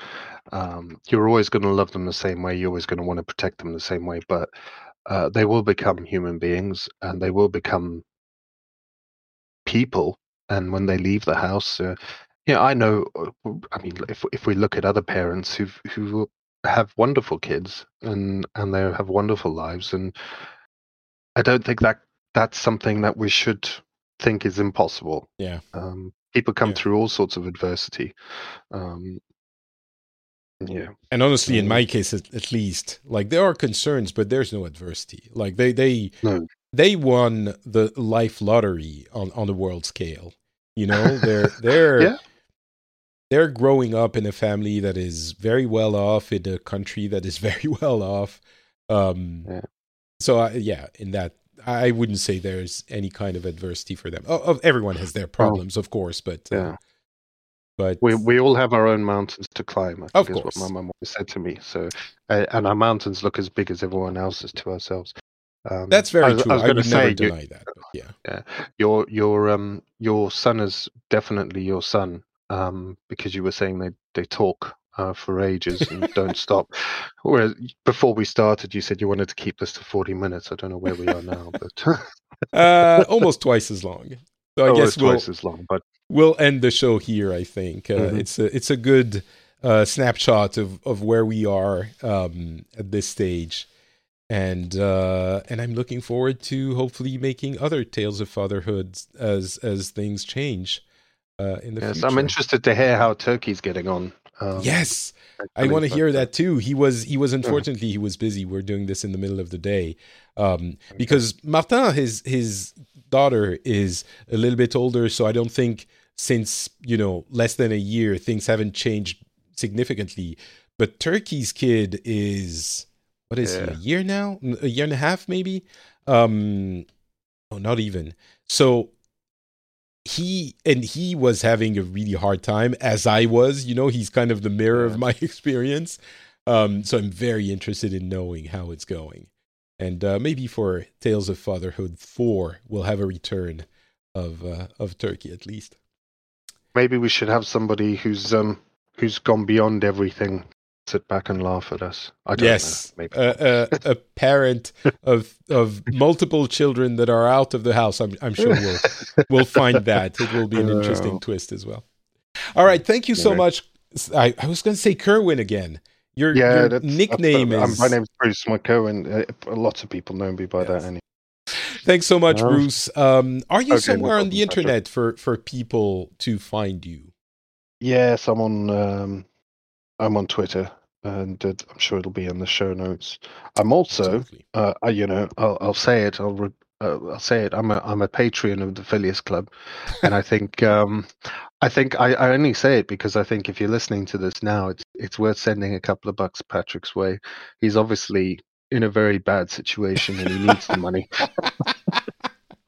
S2: Um, you're always going to love them the same way. You're always going to want to protect them the same way, but uh, they will become human beings and they will become people. And when they leave the house, uh, yeah, I know. Uh, I mean, if if we look at other parents who who have wonderful kids and and they have wonderful lives, and I don't think that that's something that we should think is impossible.
S1: Yeah.
S2: Um, people come yeah. through all sorts of adversity. Um, yeah.
S1: And honestly, in my case, at, at, least, like there are concerns, but there's no adversity. Like they, they, no. they won the life lottery on on the world scale. You know, they're they're
S2: Yeah.
S1: they're growing up in a family that is very well off in a country that is very well off. Um,
S2: Yeah.
S1: So I, yeah, in that I wouldn't say there's any kind of adversity for them. Oh, oh, everyone has their problems, of course, but uh,
S2: Yeah.
S1: but
S2: We we all have our own mountains to climb. I think
S1: Of course.
S2: what my mum always said to me. So, uh, and our mountains look as big as everyone else's to ourselves. Um,
S1: that's very
S2: I was,
S1: true.
S2: I was
S1: I, would never
S2: say you,
S1: deny that. But yeah,
S2: your your um your son is definitely your son um because you were saying they they talk uh, for ages and don't stop. Whereas before we started, you said you wanted to keep this to forty minutes. I don't know where we are now, but
S1: uh, almost twice as long. So I
S2: oh,
S1: guess we'll
S2: twice as long. But
S1: we'll end the show here. I think uh,
S2: Mhm.
S1: it's a it's a good uh, snapshot of of where we are um, at this stage, and uh, and I'm looking forward to hopefully making other tales of fatherhood as as things change uh, in the
S2: yes,
S1: future.
S2: I'm interested to hear how Turkey's getting on. Um,
S1: Yes, I want to hear that too. He was he was unfortunately he was busy. We're doing this in the middle of the day um, because Martin his his daughter is a little bit older, so I don't think since you know less than a year things haven't changed significantly. But Turkey's kid is what is he a year now, a year and a half maybe. Um, oh, not even. So he and he was having a really hard time as i was you know he's kind of the mirror of my experience. Um so i'm very interested in knowing how it's going. And uh maybe for tales of fatherhood 4 we'll have a return of uh, of turkey at least.
S2: Maybe we should have somebody who's um who's gone beyond everything, sit back and laugh at us. I don't
S1: yes
S2: know. Maybe.
S1: uh, uh, a parent of of multiple children that are out of the house i'm, I'm sure we'll we'll find that. It will be an interesting
S2: Oh.
S1: twist as well. All right, thank you so much. I, I was going to say Kerwin again. Your,
S2: yeah,
S1: your nickname is.
S2: Um, my name's Bruce McCohen. Uh, lots of people know me by that. Anyway.
S1: Thanks so much,
S2: Oh.
S1: Bruce. Um, are you
S2: Okay, no
S1: somewhere on the internet for for people to find you?
S2: Yes, I'm on. Um, I'm on Twitter, and uh, I'm sure it'll be in the show notes. I'm also,
S1: Absolutely.
S2: uh, I, you know, I'll, I'll say it. I'll. Re- uh, I'll say it. I'm a I'm a Patreon of the Phileas Club, and I think um, I think I, I only say it because I think if you're listening to this now, it's it's worth sending a couple of bucks Patrick's way. He's obviously in a very bad situation and he needs the money.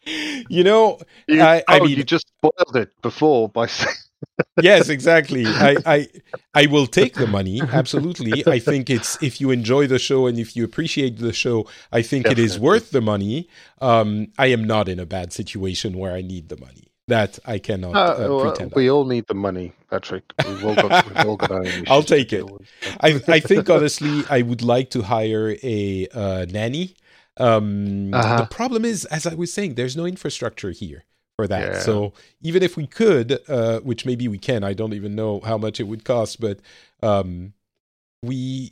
S1: you know,
S2: You,
S1: I- I
S2: oh,
S1: mean-
S2: you just spoiled it before by saying.
S1: yes, exactly. I, I I will take the money. Absolutely. I think it's if you enjoy the show and if you appreciate the show, I think it is worth the money. Um, I am not in a bad situation where I need the money. That I cannot
S2: Uh,
S1: uh, pretend.
S2: we all need the money, Patrick. We've all got, we've all got our
S1: I'll take it. I, I think honestly, I would like to hire a uh, nanny. Um,
S2: Uh-huh.
S1: The problem is, as I was saying, there's no infrastructure here for that.
S2: Yeah.
S1: So even if we could, uh, which maybe we can, I don't even know how much it would cost, but um, we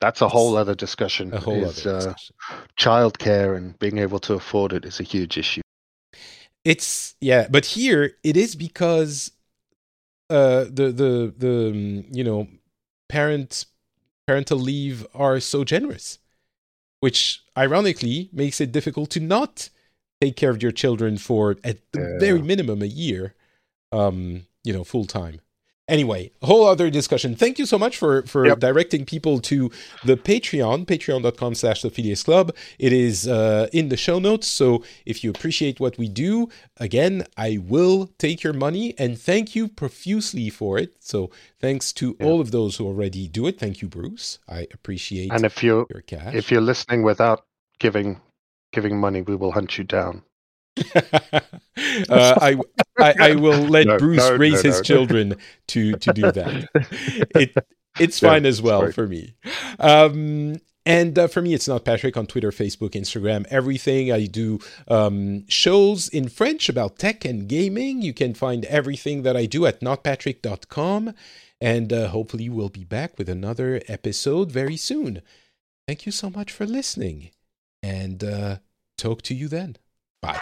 S2: That's a whole other discussion.
S1: a whole
S2: is,
S1: other
S2: uh,
S1: discussion.
S2: childcare and being able to afford it is a huge issue.
S1: It's yeah, but here it is because uh, the the the um, you know parent parental leave are so generous, which ironically makes it difficult to not take care of your children for at the
S2: Yeah.
S1: very minimum a year, um, you know, full time. Anyway, a whole other discussion. Thank you so much for for
S2: Yep.
S1: directing people to the Patreon, patreon.com slash the Phileas Club. It is uh, in the show notes. So if you appreciate what we do, again, I will take your money and thank you profusely for it. So thanks to
S2: Yeah.
S1: all of those who already do it. Thank you, Bruce. I appreciate
S2: And if
S1: cash.
S2: if you're listening without giving giving money, we will hunt you down.
S1: uh, I, I I will let
S2: No,
S1: Bruce
S2: no, no,
S1: raise his
S2: no.
S1: children to to do that. It it's
S2: Yeah,
S1: fine as well
S2: sorry.
S1: for me. Um, and uh, for me, it's not Patrick on Twitter, Facebook, Instagram, everything. I do um, shows in French about tech and gaming. You can find everything that I do at notpatrick.com. And uh, hopefully, we'll be back with another episode very soon. Thank you so much for listening. And uh, talk to you then. Bye.